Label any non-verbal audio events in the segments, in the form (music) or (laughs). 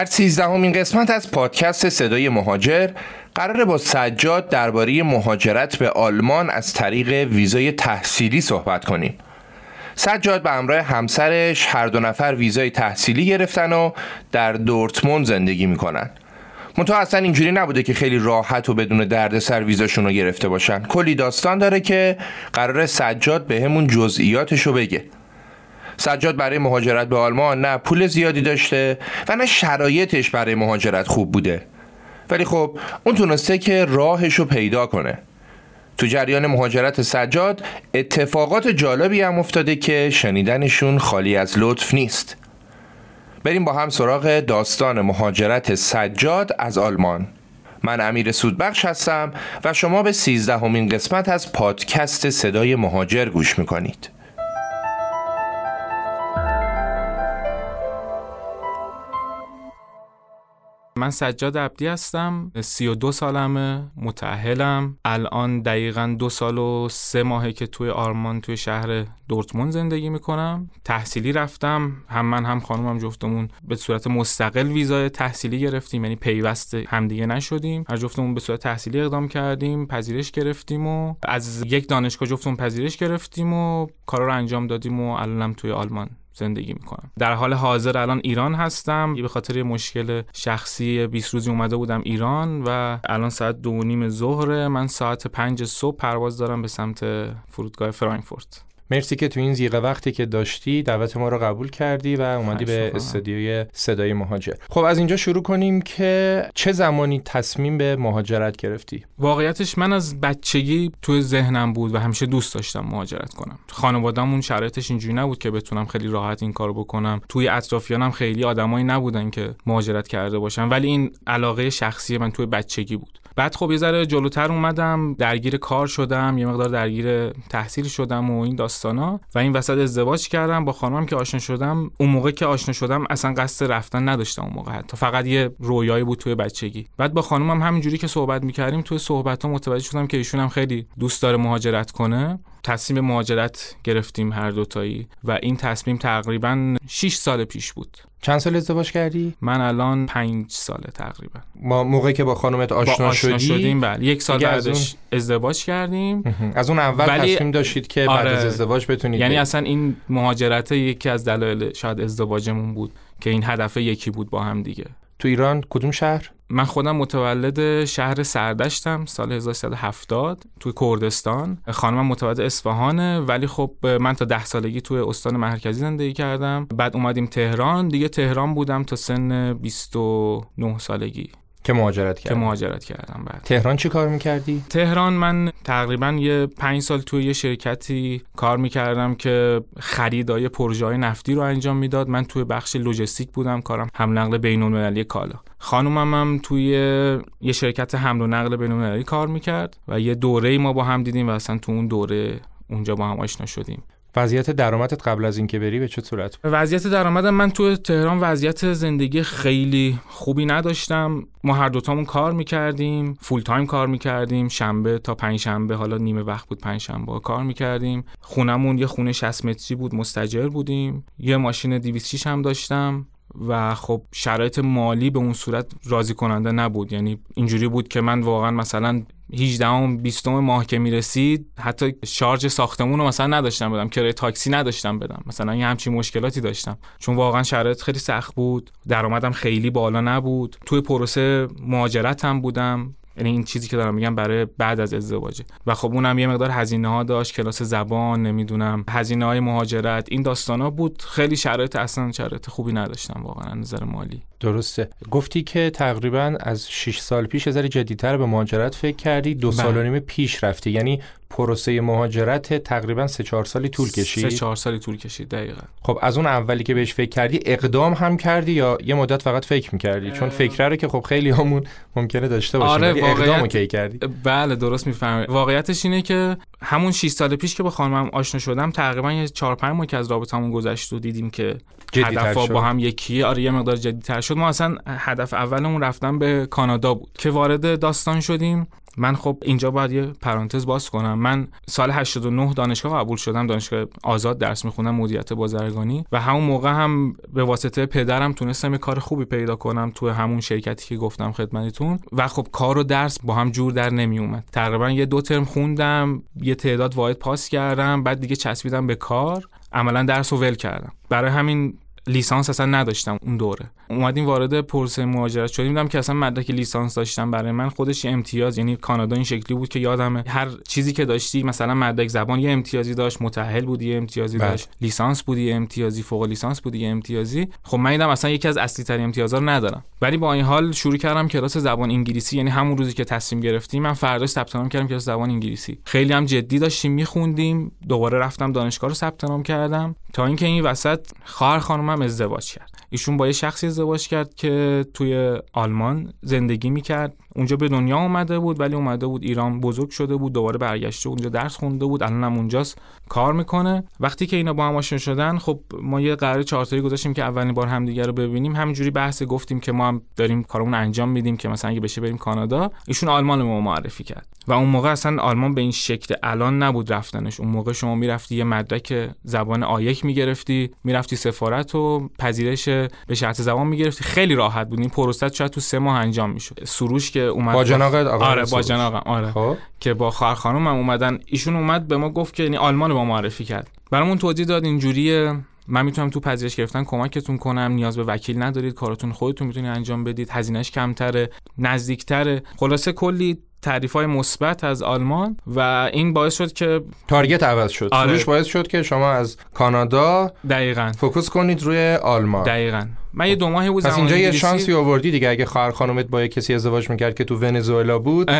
در سیزدهمین قسمت از پادکست صدای مهاجر قراره با سجاد درباره مهاجرت به آلمان از طریق ویزای تحصیلی صحبت کنیم. سجاد به همراه همسرش هر دو نفر ویزای تحصیلی گرفتن و در دورتموند زندگی می‌کنن. منتها اصلا اینجوری نبوده که خیلی راحت و بدون دردسر ویزاشون رو گرفته باشن. کلی داستان داره که قرار سجاد به همون جزئیاتش رو بگه. سجاد برای مهاجرت به آلمان نه پول زیادی داشته و نه شرایطش برای مهاجرت خوب بوده. ولی خب اون تونسته که راهش رو پیدا کنه. تو جریان مهاجرت سجاد اتفاقات جالبی هم افتاده که شنیدنشون خالی از لطف نیست. بریم با هم سراغ داستان مهاجرت سجاد از آلمان. من امیر سودبخش هستم و شما به سیزدهمین قسمت از پادکست صدای مهاجر گوش می‌کنید. من سجاد عبدی هستم سی و دو سالمه متعهلم الان دقیقا دو سال و سه ماهه که توی آرمان توی شهر دورتموند زندگی می‌کنم. تحصیلی رفتم. هم من هم خانومم جفتمون به صورت مستقل ویزای تحصیلی گرفتیم. یعنی پیوست همدیگه نشدیم. هر جفتمون به صورت تحصیلی اقدام کردیم پذیرش گرفتیم و از یک دانشگاه جفتمون پذیرش گرفتیم و کارا رو انجام دادیم و الانم توی آلمان. زندگی می‌کنم. در حال حاضر الان ایران هستم. به خاطر مشکل شخصی 20 روزی اومده بودم ایران و الان ساعت دو نیم ظهر من ساعت پنج صبح پرواز دارم به سمت فرودگاه فرانکفورت. مرسی که تو این زیغه وقتی که داشتی دعوت ما رو قبول کردی و اومدی به استودیوی صدای مهاجر. خب از اینجا شروع کنیم که چه زمانی تصمیم به مهاجرت گرفتی؟ واقعیتش من از بچگی تو ذهنم بود و همیشه دوست داشتم مهاجرت کنم. خانواده‌مون شرایطش اینجوری نبود که بتونم خیلی راحت این کارو بکنم. توی اطرافیانم خیلی آدمایی نبودن که مهاجرت کرده باشن ولی این علاقه شخصی من توی بچگی بود. بعد خب یه ذره جلوتر اومدم درگیر کار شدم یه مقدار درگیر تحصیل شدم و این داستانا و این وسط ازدواج کردم با خانمم که آشنا شدم. اون موقع که آشنا شدم اصلا قصد رفتن نداشتم اون موقع حتی. فقط یه رویایی بود توی بچگی. بعد با خانمم همینجوری که صحبت می‌کردیم توی صحبت ها متوجه شدم که ایشون هم خیلی دوست داره مهاجرت کنه. تصمیم مهاجرت گرفتیم هر دوتایی و این تصمیم تقریبا 6 سال پیش بود. چند سال ازدواج کردی؟ من الان پنج ساله تقریبا. ما موقعی که با خانومت آشنا, با آشنا شدی؟ شدیم بله. یک سال بعدش ازدواج کردیم. از اون اول ولی... تصمیم داشتید که بعد از آره. ازدواج بتونید یعنی اصلا این مهاجرت یکی از دلایل شاید ازدواجمون بود که این هدف یکی بود با هم دیگه. تو ایران کدوم شهر؟ من خودم متولد شهر سردشتم سال 1370 توی کردستان. خانمم متولد اصفهانه ولی خب من تا ده سالگی توی استان مرکزی زندگی کردم. بعد اومدیم تهران. دیگه تهران بودم تا سن 29 سالگی. که مهاجرت کردم که مهاجرت کردم بعد تهران چی کار می‌کردی؟ تهران من تقریبا یه پنج سال توی یه شرکتی کار می‌کردم که خریدای پروژه های نفتی رو انجام می‌داد. من توی بخش لوجستیک بودم کارم حمل نقل بین المللی کالا. خانومم هم توی یه شرکت حمل و نقل بین المللی کار می‌کرد و یه دوره ما با هم دیدیم و اصلا تو اون دوره اونجا با هم آشنا شدیم. وضعیت درآمدت قبل از اینکه بری به چه صورت وضعیت درآمدم من تو تهران وضعیت زندگی خیلی خوبی نداشتم. ما هر دوتامون کار می‌کردیم فول تایم کار می‌کردیم. شنبه تا پنج شنبه حالا نیمه وقت بود پنج شنبه کار می‌کردیم. خونمون یه خونه 60 متری بود مستجر بودیم. یه ماشین 206 هم داشتم. و خب شرایط مالی به اون صورت راضی کننده نبود. یعنی اینجوری بود که من واقعا مثلا 18 ام 20 ماه که می‌رسید حتی شارژ ساختمون رو مثلا نداشتم بدم کرایه تاکسی نداشتم بدم. مثلا یه همچین مشکلاتی داشتم. چون واقعا شرایط خیلی سخت بود. درآمدم خیلی بالا نبود. توی پروسه مهاجرت هم بودم. یعنی این چیزی که دارم میگم برای بعد از ازدواجه. و خب اونم یه مقدار هزینه ها داشت کلاس زبان نمی‌دونم هزینه های مهاجرت. این داستانا بود. خیلی شرایط اصلا شرایط خوبی نداشتم واقعا نظر مالی. درسته. گفتی که تقریبا از 6 سال پیش از جدیتر به مهاجرت فکر کردی. دو سال و بله. نیم پیش رفتی. یعنی پروسه مهاجرت تقریبا سه چهار سالی طول کشید؟ سه چهار سالی طول کشید دقیقا. خب از اون اولی که بهش فکر کردی اقدام هم کردی یا یه مدت فقط فکر می‌کردی؟ چون فکره رو که خب خیلی همون ممکنه داشته باشیم. آره واقعیت... اقدامو کی کردی؟ بله درست می‌فهمی واقعیتش اینه که همون 6 سال پیش که با خانمم آشنا شدم تقریبا یه 4 5 ماه که از رابطمون گذشت و دیدیم که هدف با هم یکیه آره یه مقدار جدیتر شد. ما اصلا هدف اولمون رفتن به کانادا بود که وارد داستان شدیم. من خب اینجا باید یه پرانتز باز کنم. من سال 89 دانشگاه قبول شدم دانشگاه آزاد درس می‌خونم مدیریت بازرگانی و همون موقع هم به واسطه پدرم تونستم یه کار خوبی پیدا کنم تو همون شرکتی که گفتم خدمتتون و خب کار و درس با هم جور در نمی اومد تقریبا یه دو ترم خوندم یه تعداد واحد پاس کردم بعد دیگه چسبیدم به کار. عملا درس رو ول کردم. برای همین لیسانس اصلا نداشتم اون دوره. اومدیم وارد پرسه مهاجرت شدیم. دیدم که اصلا مدرک لیسانس داشتم برای من. خودش امتیاز یعنی کانادا این شکلی بود که یادم هر چیزی که داشتی مثلا مدرک زبان یه امتیازی داشت متأهل بودی یه امتیازی بله. داشت. لیسانس بودی یه امتیازی فوق لیسانس بودی یه امتیازی. خب من دیدم اصلا یکی از اصلی ترین امتیازا رو ندارم. ولی با این حال شروع کردم کلاس زبان انگلیسی. یعنی همون روزی که تصمیم گرفتیم من فرداش ثبت نام کردم کلاس زبان انگلیسی. خیلی هم جدی داشتیم میخوندیم. دوباره رفتم دانشگاه رو ثبت نام کردم. تا اینکه این وسط خواهر خانومم ازدواج کرد. ایشون با یه شخصی ازدواج کرد که توی آلمان زندگی می‌کرد. اونجا به دنیا اومده بود ولی اومده بود ایران بزرگ شده بود دوباره برگشته اونجا درس خونده بود الان هم اونجاست کار می‌کنه. وقتی که اینا با هم آشنا شدن خب ما یه قرار چارتایی گذاشتیم که اولین بار همدیگه رو ببینیم. همینجوری بحث گفتیم که ما هم داریم کارمون انجام میدیم که مثلا اگه بشه بریم کانادا. ایشون آلمان ما معرفی کرد. و اون موقع اصلا آلمان به این شکل الان نبود رفتنش. اون موقع شما می‌رفتی یه مدرک زبان آیک می‌گرفتی می‌رفتی سفارت و پذیرش به شرط زبان می‌گرفتی. خیلی راحت بود. این پروسه شاید تو سه ماه انجام می‌شد. سروش اومد با جناق آقا آره با جناقم آره. خب. که با خواهر خانم هم اومدن. ایشون اومد به ما گفت که یعنی آلمان رو با معرفی کرد. برامون توضیح داد اینجوریه. من می‌تونم تو پذیرش گرفتن کمکتون کنم. نیاز به وکیل ندارید. کارتون خودتون می‌تونید انجام بدید. هزینهش کمتره نزدیکتره. خلاصه کلی تعریف های مثبت از آلمان و این باعث شد که target عوض شد. آره. باعث شد که شما از کانادا دقیقا. focus کنید روی آلمان. دقیقا. من یه دو ماهی بود پس اینجا یه شانسی آوردی دیگه اگه خواهر خانومت با کسی ازدواج می‌کرد که تو ونزوئلا بود.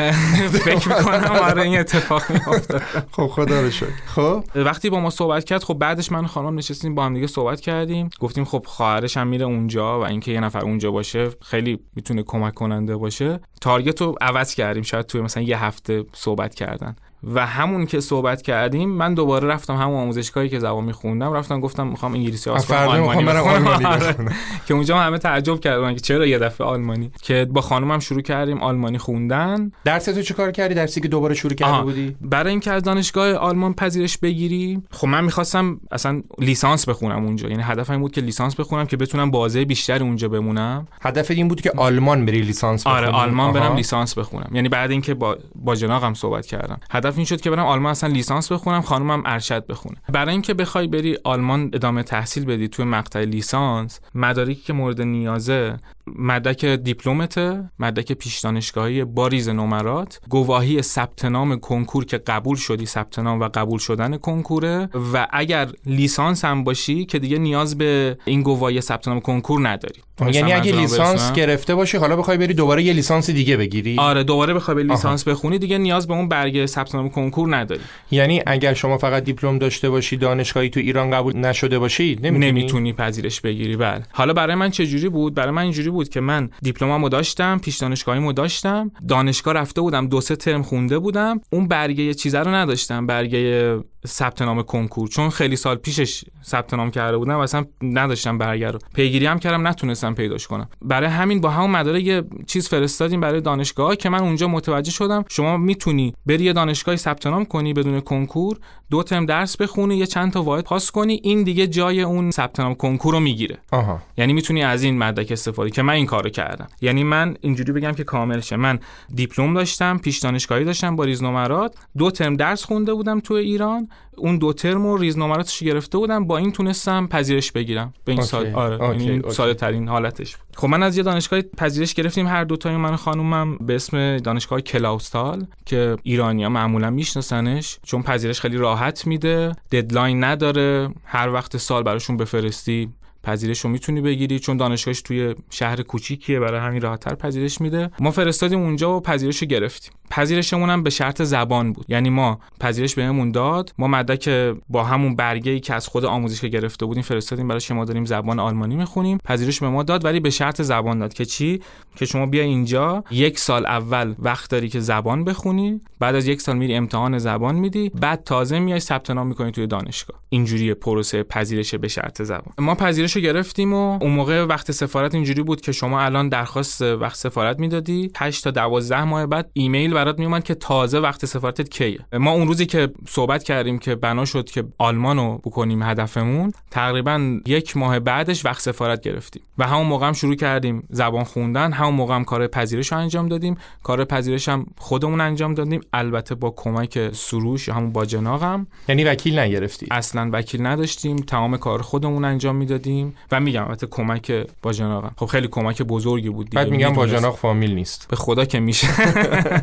فکر می‌کنم آره این اتفاق میافتاد. خب خدا رو شکر. خب؟ وقتی با ما صحبت کرد خب بعدش من خانم نشستیم با هم دیگه صحبت کردیم. گفتیم خب خواهرش هم میره اونجا و اینکه یه نفر اونجا باشه خیلی می‌تونه کمک کننده باشه. target رو عوض کردیم شاید توی مثلا یه هفته صحبت کردن. و همون که صحبت کردیم من دوباره رفتم همون آموزشگاهی که زبان میخوندم رفتم گفتم می‌خوام انگلیسی آلمانی آلمانی آره. (laughs) که اونجا همه تعجب کردن که چرا یه دفعه آلمانی. که با خانومم شروع کردیم آلمانی خوندن. درس تو چه کار کردی؟ درسی که دوباره شروع کرده بودی؟ برای اینکه از دانشگاه آلمان پذیرش بگیری خب من می‌خواستم اصلا لیسانس بخونم اونجا. یعنی هدفم این بود که لیسانس بخونم که بتونم بازه بیشتر اونجا بمونم. هدف این بود که آلمان بری لیسانس آره آلمان برم لیسانس بخونم. یعنی بعد اینکه با با جناقم صحبت کردم. هدف این شد که برم آلمان اصلا لیسانس بخونم خانومم ارشد بخونه. برای اینکه بخوای بری آلمان ادامه تحصیل بدی توی مقطع لیسانس مدارکی که مورد نیازه مدرک دیپلمته مدرک پیش دانشگاهی با ریز نمرات گواهی ثبت نام کنکور که قبول شدی ثبت نام و قبول شدن کنکوره و اگر لیسانس هم باشی که دیگه نیاز به این گواهی ثبت نام کنکور نداری. یعنی اگه لیسانس گرفته باشی حالا بخوای بری دوباره یه لیسانس دیگه بگیری. آره دوباره بخوای به لیسانس بخونی دیگه نیاز به اون برگ ثبت نام کنکور نداری. یعنی اگر شما فقط دیپلم داشته باشی دانشگاهی تو ایران قبول نشده باشی نمی‌تونی؟ نمی‌تونی پذیرش بگیری بله. حالا برای من چه جوری بود؟ برای من اینجوری بود که من دیپلمامو داشتم پیش دانشگاهیمو داشتم. دانشگاه رفته بودم دو سه ترم خونده بودم. اون برگه یه چیزا رو نداشتم برگه ثبت نام کنکور. چون خیلی سال پیشش ثبت نام کرده بودم و اصلا نداشتم برگر رو پیگیری هم کردم نتونستم پیداش کنم. برای همین با همون مدارک یه چیز فرستادیم برای دانشگاه که من اونجا متوجه شدم شما می‌تونی بری یه دانشگاهی ثبت نام کنی بدون کنکور دو ترم درس بخونی یه چند تا واحد پاس کنی این دیگه جای اون ثبت نام کنکور رو می‌گیره. آها. یعنی می‌تونی از این مدرک استفاده که من این کارو کردم. یعنی من اینجوری بگم که کامل شه. من دیپلم داشتم پیش دانشگاهی داشتم با ریزنمرات دو ترم درس خونده بودم تو ایران. اون دو ترم و ریزنمراتش گرفته بودم با این تونستم پذیرش بگیرم. به این سال آره okay. این ساده ترین حالتش خب من از یه دانشگاه پذیرش گرفتیم. هر دو تای من خانومم به اسم دانشگاه کلاوستال که ایرانیا معمولا میشناسنش. چون پذیرش خیلی راحت میده deadline نداره. هر وقت سال براشون بفرستی پذیرش رو می‌تونی بگیری چون دانشگاهش توی شهر کوچیکیه برای همین راحتتر پذیرش میده. ما فرستادیم اونجا و پذیرش رو گرفتیم. پذیرشمون هم به شرط زبان بود. یعنی ما پذیرش بهمون داد ما مدرک با همون برگه ای که از خود آموزش گرفته بودیم فرستادیم. برای شما داریم زبان آلمانی می‌خونیم. پذیرش به ما داد ولی به شرط زبان داد که چی؟ که شما بیا اینجا یک سال اول وقت داری که زبان بخونی بعد از یک سال میری امتحان زبان میدی بعد تازه میای ثبت نام می‌کنی توی دانشگاه. اینجوری پروسه پذیرش به شرط زبان. ما پذیرش رو گرفتیم و اون موقع وقت سفارت اینجوری بود که شما الان درخواست وقت سفارت می‌دادی. 8 تا 12 ماه بعد ایمیل برات میومد که تازه وقت سفارتت کیه. ما اون روزی که صحبت کردیم که بنا شد که آلمان رو بکنیم هدفمون تقریبا یک ماه بعدش وقت سفارت گرفتیم. و همون موقع هم شروع کردیم زبان خوندن همون موقع هم کار پذیرش رو انجام دادیم. کار پذیرش هم خودمون انجام دادیم. البته با کمک سروش همون با جناقم. یعنی وکیل نگرفتی؟ اصلا وکیل نداشتیم. تمام کار خودمون انجام می‌دادیم. و میگم البته کمک با جناقم خب خیلی کمک بزرگی بود بعد میگم با جناق فامیل نیست. به خدا که میشه.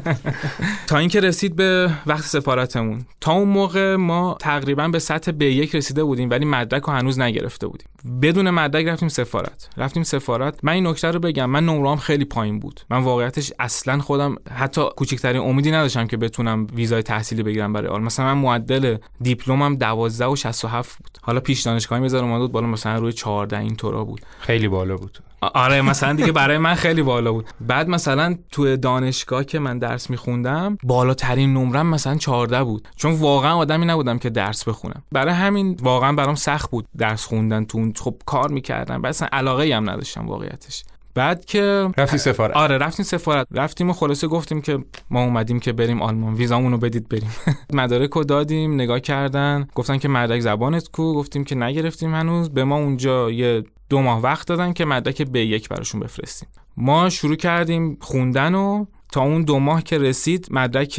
(laughs) تا اینکه رسید به وقت سفارتمون. تا اون موقع ما تقریبا به سطح به یک رسیده بودیم ولی مدرک رو هنوز نگرفته بودیم. بدون مدرک رفتیم سفارت. رفتیم سفارت. من این نکته رو بگم من نمرام خیلی پایین بود. من واقعیتش اصلا خودم حتی کوچکترین امیدی نداشتم که بتونم ویزای تحصیلی بگیرم برای آل مثلا من معدل دیپلمم 12 و 67 بود. حالا پیش دانشگاهی می‌ذارم اومد بالا مثلا روی 14 این طورا بود. خیلی بالا بود. آره مثلا دیگه برای من خیلی بالا بود. بعد مثلا تو دانشگاه که من درس میخوندم بالاترین نمرم مثلا 14 بود. چون واقعا آدمی نبودم که درس بخونم. برای همین واقعا برام سخت بود درس خوندن تو خب کار می‌کردم بعد اصلا علاقه هم نداشتم واقعیتش. بعد که رفتی سفارت. آره رفتیم سفارت. رفتیم و خلاصه گفتیم که ما اومدیم که بریم آلمان. ویزامون رو بدید بریم. (laughs) مدارک رو دادیم نگاه کردن. گفتن که مدرک زبانت کو. گفتیم که نگرفتیم هنوز. به ما اونجا یه دو ماه وقت دادن که مدرک به یک براشون بفرستیم. ما شروع کردیم خوندن و تا اون دو ماه که رسید مدرک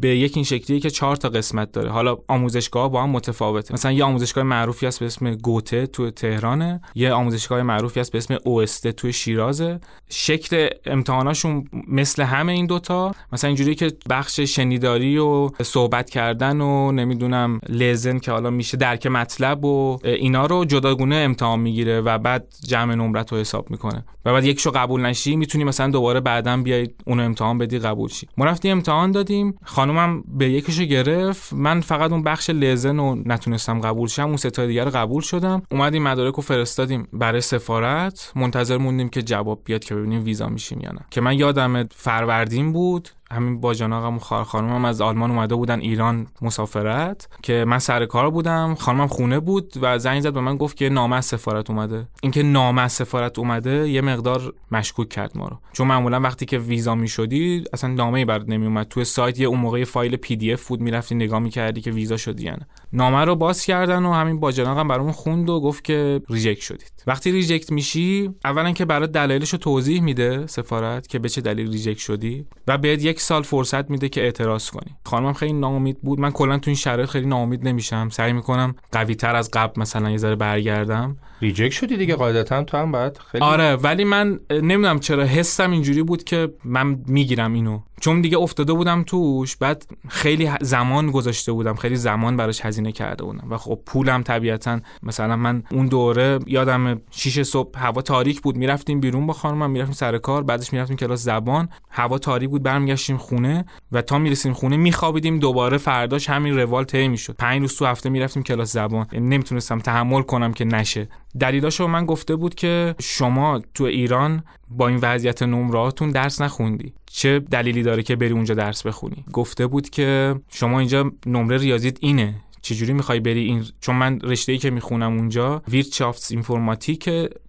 به یک این شکلیه که چهار تا قسمت داره. حالا آموزشگاه با هم متفاوته. مثلا یه آموزشگاه معروفی هست به اسم گوته تو تهرانه یه آموزشگاه معروفی هست به اسم اوسته تو شیرازه. شکل امتحاناشون مثل همه این دوتا مثلا اینجوری که بخش شنیداری و صحبت کردن و نمی‌دونم لزن که حالا میشه درک مطلب و اینا رو جداگونه امتحان می‌گیره و بعد جمع نمرت رو حساب می‌کنه. و بعد یکشو قبول نشی می‌تونی مثلا دوباره بعدا بیای اون امتحان بدی قبول شی. ما رفتیم امتحان دادیم. خانومم به یکیشو گرفت. من فقط اون بخش Lesen رو نتونستم قبول شم. اون سه تا دیگر قبول شدم. اومدیم مدارک رو فرستادیم برای سفارت. منتظر موندیم که جواب بیاد که ببینیم ویزا میشیم یا نه. که من یادم فروردین بود. همین با جناقم خواهر خانومم از آلمان اومده بودن ایران مسافرت که من سر کار بودم خانمم خونه بود و زنگ زد به من گفت که نامه از سفارت اومده. اینکه نامه از سفارت اومده یه مقدار مشکوک کرد ما رو. چون معمولا وقتی که ویزا می‌شدی اصلا نامه برات نمی اومد تو سایت یه اون موقع فایل PDF بود می‌رفتی نگاه می‌کردی که ویزا شدی یعنی نامه رو باز کردن و همین با جناقم برامون خوند و گفت که reject شدید. وقتی reject میشی اولا که برات دلایلش رو توضیح میده سفارت که به چه دلیل reject شدی و بعد یک سال فرصت میده که اعتراض کنی. خانمم خیلی ناامید بود. من کلا تو این شرایط خیلی ناامید نمیشم. سعی می‌کنم قوی تر از قبل مثلا یه ذره برگردم. ریجکت شدی دیگه قاعدتا؟ تو هم باید خیلی آره ولی من نمی‌دونم چرا حسم اینجوری بود که من می‌گیرم اینو. چون دیگه افتاده بودم توش بعد خیلی زمان گذاشته بودم خیلی زمان براش هزینه کرده بودم. و خب پولم طبیعتا مثلا من اون دوره یادم 6 صبح هوا تاریک بود می‌رفتیم بیرون با خانمم می‌رفتیم سر کار بعدش می‌رفتیم کلاس زبان. هوا تاریک بود برمیگشتیم خونه و تا می‌رسیم خونه میخوابیدیم دوباره فرداش همین روال طی می‌شد. پنج روز تو هفته می‌رفتیم کلاس زبان. نمی‌تونستم تحمل کنم که نشه. دلیلاشو من گفته بود که شما تو ایران با این وضعیت نمراتون درس نخوندی. چه دلیلی داره که بری اونجا درس بخونی؟ گفته بود که شما اینجا نمره ریاضیت اینه. چجوری می‌خوای بری این؟ چون من رشته ای که می‌خونم اونجا ویرچافتس اینفورماتیک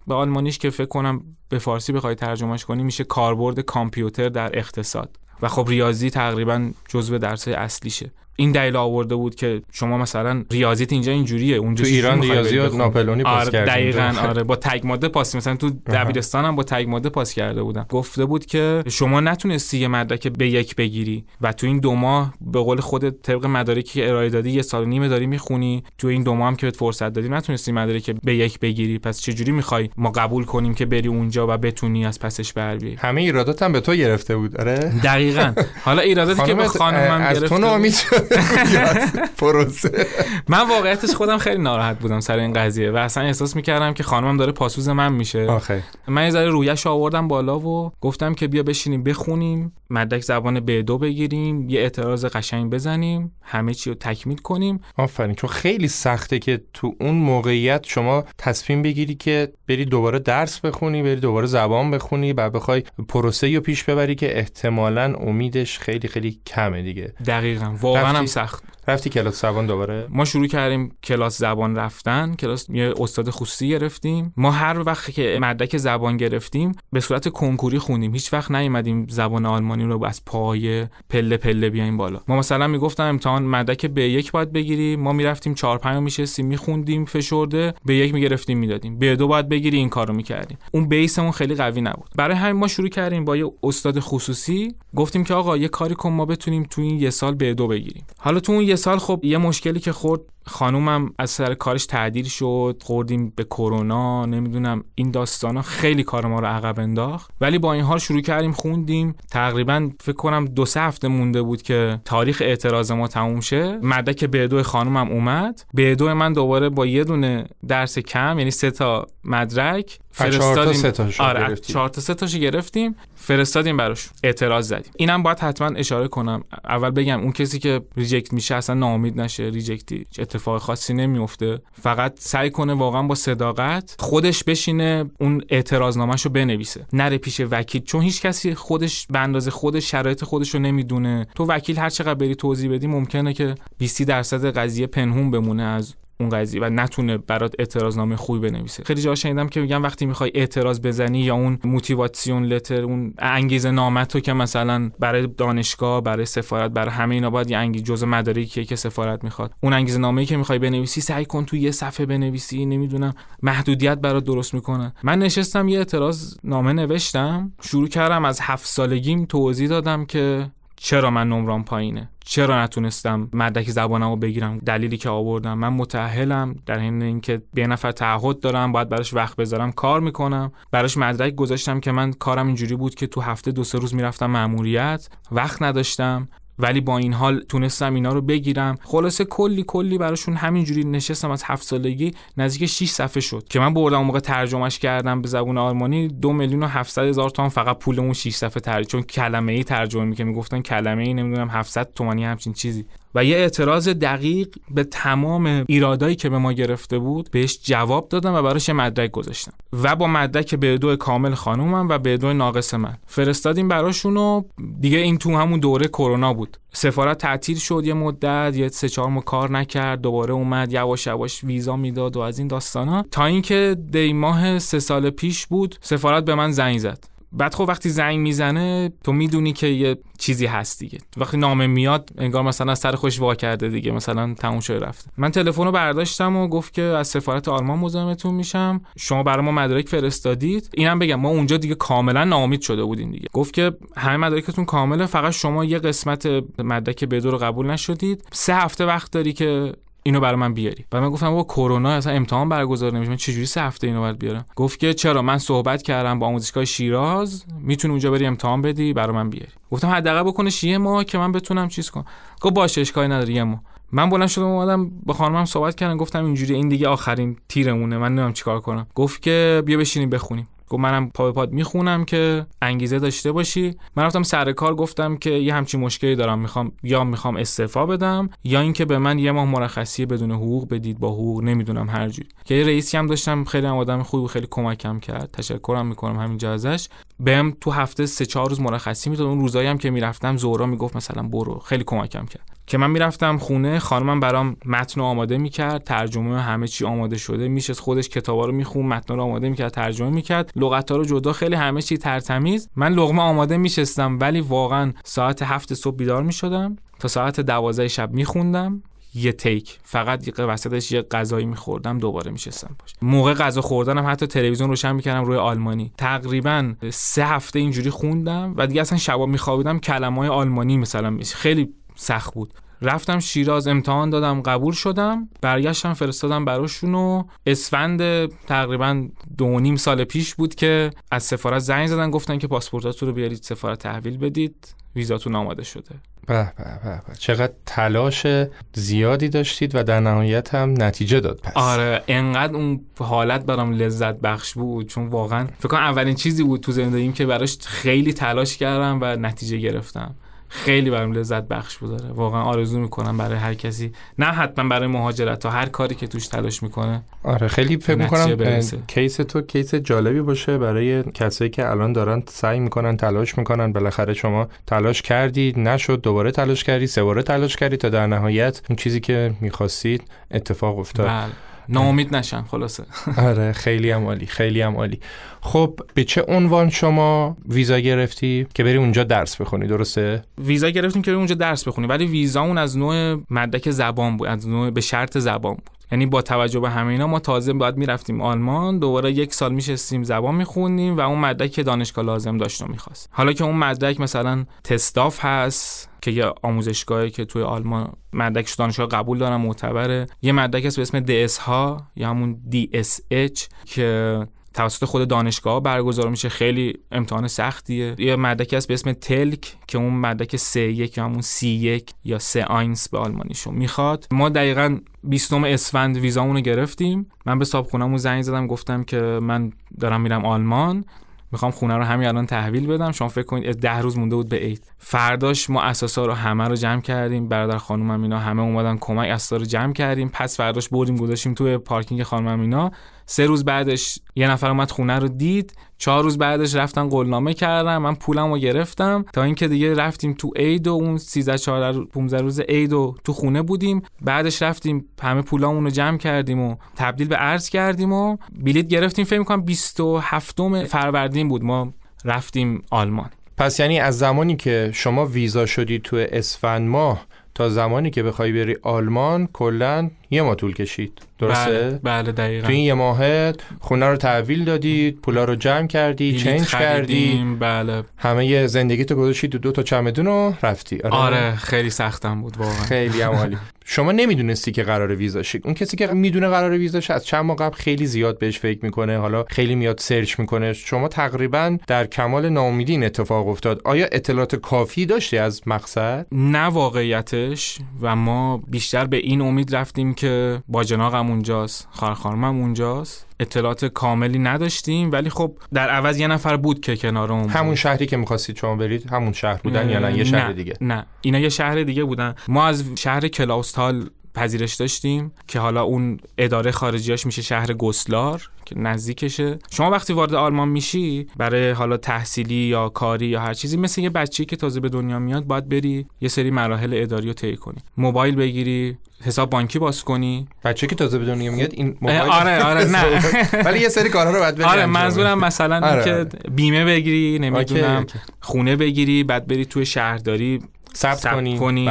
به آلمانیش که فکر کنم به فارسی بخوای ترجمهش کنی میشه کاربرد کامپیوتر در اقتصاد. و خب ریاضی تقریبا جزو درس اصلیشه. این دلیل آورده بود که شما مثلا ریاضیت اینجا اینجوریه اونجا تو ایران ریاضی ناپلونی پاس آره دقیقاً (laughs) آره با تگ ماده پاس مثلا تو دبیرستان هم با تگ ماده پاس کرده بودم. گفته بود که شما نتونستی یه مدرک به یک بگیری و تو این دو ماه به قول خودت طبق مدارکی که ارائه دادی یه سال و نیمه داری می‌خونی. تو این دو ماه هم که بهت فرصت دادیم نتونستی مدرک به یک بگیری. پس چجوری می‌خوای ما قبول کنیم که بری اونجا و بتونی از پسش بر بیای؟ همه ایرادات هم به تو گرفته بود. آره. دقیقاً. (laughs) حالا ایراداتی که به خانمم از گرفته تو ناامید شده (laughs) پروسه. من واقعیتش خودم خیلی ناراحت بودم سر این قضیه و اصلا احساس می‌کردم که خانمم داره پاسوز من میشه. آخه. من یه ذره رویش آوردم بالا و گفتم که بیا بشینیم بخونیم مدرک زبان به دو بگیریم یه اعتراض قشنگ بزنیم همه چی رو تکمیل کنیم. آفرین چون خیلی سخته که تو اون موقعیت شما تصمیم بگیری که بری دوباره درس بخونی بری دوباره زبان بخونی و بخوای پروسه رو پیش ببری که احتمالا امیدش خیلی خیلی کمه دیگه. دقیقا. واقعا هم سخت. رفتی کلاس زبان دوباره؟ ما شروع کردیم کلاس زبان رفتن کلاس یه استاد خصوصی گرفتیم. ما هر وقت که مدرک زبان گرفتیم به صورت کنکوری خوندیم. هیچ وقت نیومدیم زبان آلمانی رو از پای پله پله بیایم بالا. ما مثلا می‌گفتم امتحان مدرک به یک باید بگیری. ما می‌رفتیم 4 5 میشستیم میخوندیم فشرده. به یک می‌گرفتیم می‌دادیم. به دو باید بگیری این کارو می‌کردیم. اون بیسمون خیلی قوی نبود. برای همین ما شروع کردیم با یه استاد خصوصی. گفتیم که آقا یه کاری کن ما بتونیم تو این یه سال به دو بگیریم. حالا تو اون سال خب یه مشکلی که خورد خانومم از سر کارش تعدیل شد خوردیم به کرونا نمی‌دونم این داستانا خیلی کار ما رو عقب انداخت. ولی با این حال شروع کردیم خوندیم. تقریبا فکر کنم دو سه هفته مونده بود که تاریخ اعتراض ما تموم شه. مدرک B دو خانومم اومد. B دو من دوباره با یه دونه درس کم یعنی سه تا مدرک فرستادیم. آره چهار تا سه تاشو گرفتیم. فرستادیم براش. اعتراض زدیم. اینم باید حتما اشاره کنم. اول بگم اون کسی که reject میشه اصلا ناامید نشه. reject ی اتفاق خاصی نمیفته فقط سعی کنه واقعا با صداقت خودش بشینه اون اعتراضنامهشو بنویسه. نره پیش وکیل چون هیچ کسی خودش به اندازه خودش شرایط خودش رو نمی‌دونه. تو وکیل هر چقدر بری توضیح بدی ممکنه که 20 درصد قضیه پنهون بمونه از اون قضیه و نتونه برات اعتراضنامه خوبی بنویسه. خیلی جا شنیدم که میگن وقتی می‌خوای اعتراض بزنی یا اون موتیواسیون لتر اون انگیزه نامه تو که مثلا برای دانشگاه برای سفارت برای همه اینا باید یه انگیزه جزء مدارکی که سفارت می‌خواد. اون انگیزه نامه‌ای که می‌خوای بنویسی سعی کن تو یه صفحه بنویسی نمی‌دونم محدودیت برات درست می‌کنه من نشستم یه اعتراض نامه نوشتم شروع کردم از هفت سالگیم توضیح دادم که چرا من نمرام پایینه؟ چرا نتونستم مدرک زبانم رو بگیرم؟ دلیلی که آوردم. من متأهلم در حین اینکه به نفر تعهد دارم باید براش وقت بذارم کار می‌کنم. براش مدرک گذاشتم که من کارم اینجوری بود که تو هفته دو سه روز می‌رفتم مأموریت. وقت نداشتم. ولی با این حال تونستم اینا رو بگیرم. خلاصه کلی کلی براشون همینجوری نشستم از هفت سالگی. نزدیک 6 صفحه شد که من بردم اون موقع ترجمهش کردم به زبون آلمانی. دو میلیون و 700 هزار تومان فقط پول اون 6 صفحه ترجمه چون کلمه ای ترجمه می‌کنه می‌گفتن کلمه ای نمی‌دونم 700 تومانی همچین چیزی. و یه اعتراض دقیق به تمام ایرادایی که به ما گرفته بود بهش جواب دادم و براش مدرک گذاشتم. و با مدرک به دو کامل خانومم و به دو ناقص من. فرستادیم براشون و دیگه این تو همون دوره کرونا بود. سفارت تعطیل شد یه مدت یه سه چهار ماه کار نکرد دوباره اومد یواش یواش ویزا می‌داد و از این داستانا. تا اینکه دی ماه سه سال پیش بود سفارت به من زنگ زد. بعد خب وقتی زنگ می‌زنه تو می‌دونی که یه چیزی هست دیگه. وقتی نامه میاد انگار مثلا سر خوش وا کرده دیگه مثلا تموم شده رفته. من تلفن رو برداشتم و گفت که از سفارت آلمان مزاحمتون میشم. شما برای ما مدارک فرستادید. اینم بگم ما اونجا دیگه کاملا ناامید شده بودیم دیگه. گفت که همه مدارکتون کامله فقط شما یه قسمت مدرک بدو رو قبول نشدید. سه هفته وقت داری که اینو برای من بیاری. و من گفتم با کرونا اصلا امتحان برگزار نمیشه. من چجوری سه هفته اینو باید بیارم؟ گفت که چرا؟ من صحبت کردم با آموزشگاه شیراز. می‌تونی اونجا بری امتحان بدی برای من بیاری. گفتم حداقل بکنش یه ماه که من بتونم چیز کنم. گفت باشه اشکالی نداره یه ماه. من بلند شدم اومدم با خانمم صحبت کردم. گفتم اینجوری این دیگه آخرین تیرمونه. من نمی‌دونم چیکار کنم. گفت که بیا بشینیم بخونیم. گفت منم پا پاد می‌خونم که انگیزه داشته باشی. من رفتم سر کار گفتم که یه همچین مشکلی دارم می‌خوام یا می‌خوام استعفا بدم یا اینکه به من یه ماه مرخصی بدون حقوق بدید با حقوق نمی‌دونم هر جوری. که رئیسی هم داشتم خیلی هم آدم خوبی خیلی کمکم کرد. تشکرم می‌کنم همینجا ازش. بهم تو هفته سه چهار روز مرخصی می‌داد. اون روزایی هم که می‌رفتم زورا می‌گفت مثلا برو. خیلی کمکم کرد. که من می‌رفتم خونه خانمم برام متن آماده می‌کرد ترجمه همه چی آماده شده. میشه خودش کتابا رو میخون متن رو آماده می‌کرد ترجمه می‌کرد. لغت‌ها رو جدا خیلی همه چی ترتمیز. من لغمه آماده میشستم ولی واقعا ساعت هفت صبح بیدار می‌شدم. تا ساعت دوازده شب میخوندم. یه تیک. فقط یه وسطش یه غذایی میخوردم دوباره میشستم باش موقع غذا خوردنم حتی تلویزیون روشن می‌کردم روی آلمانی. تقریبا سه هفته اینجوری خوندم و دیگه اصلا شبا میخوابیدم کلمه آلمانی مثلا خیلی سخت بود. رفتم شیراز امتحان دادم قبول شدم. برگشتم فرستادم براشون و اسفند تقریبا دو نیم سال پیش بود که از سفارت زنگ زدن گفتن که پاسپورتاتون رو بیارید سفارت تحویل بدید. ویزاتون آماده شده. به به به. چقدر تلاش زیادی داشتید و در نهایت هم نتیجه داد پس. آره انقدر اون حالت برام لذت بخش بود. چون واقعا فکر کنم اولین چیزی بود تو زندگیم که براش خیلی تلاش کردم و نتیجه گرفتم. خیلی برام لذت بخش بود داره واقعا آرزو می‌کنم برای هر کسی نه حتما برای مهاجرت تا هر کاری که توش تلاش می‌کنه آره خیلی فکر می‌کنم کیس تو کیس جالبی باشه برای کسایی که الان دارن سعی می‌کنن تلاش می‌کنن بالاخره شما تلاش کردید نشد دوباره تلاش کردی سه باره تلاش کردی تا در نهایت اون چیزی که می‌خواستید اتفاق افتاد. بله. ناامید نشن خلاصه. (laughs) آره خیلی هم عالی خیلی هم عالی. خب به چه عنوان شما ویزا گرفتی که بری اونجا درس بخونی درسته؟ ویزا گرفتیم که بری اونجا درس بخونی ولی ویزا اون از نوع مدرک زبان بود از نوع به شرط زبان بود. یعنی با توجه به همه اینا ما تازه باید می‌رفتیم آلمان دوباره یک سال میشستیم زبان میخوندیم و اون مدرک که دانشگاه لازم داشت و می‌خواست. حالا که اون مدرک مثلا تستاف هست که یه آموزشگاهی که توی آلمان مدرکش دانشگاه قبول دارن معتبره. یه مدرک هست به اسم DS ها یا همون DSH که توسط خود دانشگاه برگزار میشه. خیلی امتحان سختیه. یه مدرکی هست به اسم telc که اون مدرک C یک یا همون C یک یا C eins به آلمانیشون می‌خواد. ما دقیقا 20 اسفند ویزامون رو گرفتیم. من به صاحب زنگ زدم گفتم که من دارم میرم آلمان. می‌خوام خونه رو همین الان تحویل بدم. شما فکر کنید ده روز مونده بود به عید. فرداش ما اثاثا رو همه رو جمع کردیم. برادر خانومم اینا همه اومدن کمک اثاثا رو جمع کردیم. پس فرداش بردیم گذاشتیم توی پارکینگ خانومم اینا. سه روز بعدش یه نفر اومد خونه رو دید. چهار روز بعدش رفتن قولنامه کردم من پولم رو گرفتم. تا اینکه دیگه رفتیم تو عید و اون 13 14 15 روز عید و تو خونه بودیم. بعدش رفتیم همه پولامون رو جمع کردیم و تبدیل به ارز کردیم و بلیت گرفتیم. فکر کنم 27 فروردین بود. ما رفتیم آلمان. پس یعنی از زمانی که شما ویزا شدی تو اسفند ماه تا زمانی که بخوای بری آلمان کلا یه ماه طول کشید. درسته؟ بله, بله دقیقا. تو این یه ماه خونه رو تحویل دادید پولا رو جمع کردی چنج کردی. بله. همه یه زندگی تو گذاشتی دو, دو تا چمدون رو رفتی. آره, آره خیلی سختم بود واقعا. خیلی عالی. (laughs) شما نمی‌دونستی که قرار ویزا شید اون کسی که می‌دونه قرار ویزا از چند ماه قبل خیلی زیاد بهش فکر می‌کنه حالا خیلی میاد سرچ می‌کنه. شما تقریبا در کمال ناامیدی این اتفاق افتاد. آیا اطلاعات کافی داشتی از مقصد؟ نه واقعیتش و ما بیشتر به این امید رفتیم که باجناقم اونجاست خارخارمم اونجاست. اطلاعات کاملی نداشتیم ولی خب در عوض یه نفر بود که کنارمون همون شهری که می‌خواستید شما برید همون شهر بودن یا نه؟ یه شهر دیگه. نه. اینا یه شهر دیگه بودن. ما از شهر کلاوستال پذیرش داشتیم که حالا اون اداره خارجیاش میشه شهر گسلار که نزدیکشه. شما وقتی وارد آلمان میشی برای حالا تحصیلی یا کاری یا هر چیزی مثل یه بچه‌ای که تازه به دنیا میاد باید بری یه سری مراحل اداری رو طی کنی. موبایل بگیری حساب بانکی باز کنی. بچه که تازه به دنیا میاد این موبایل آره آره نه. (laughs) ولی یه سری کارها رو بعد بری آره منظورم مثلا آره. که بیمه بگیری نمی‌دونم خونه بگیری بعد بری توی شهرداری ثبت کنی, کنی.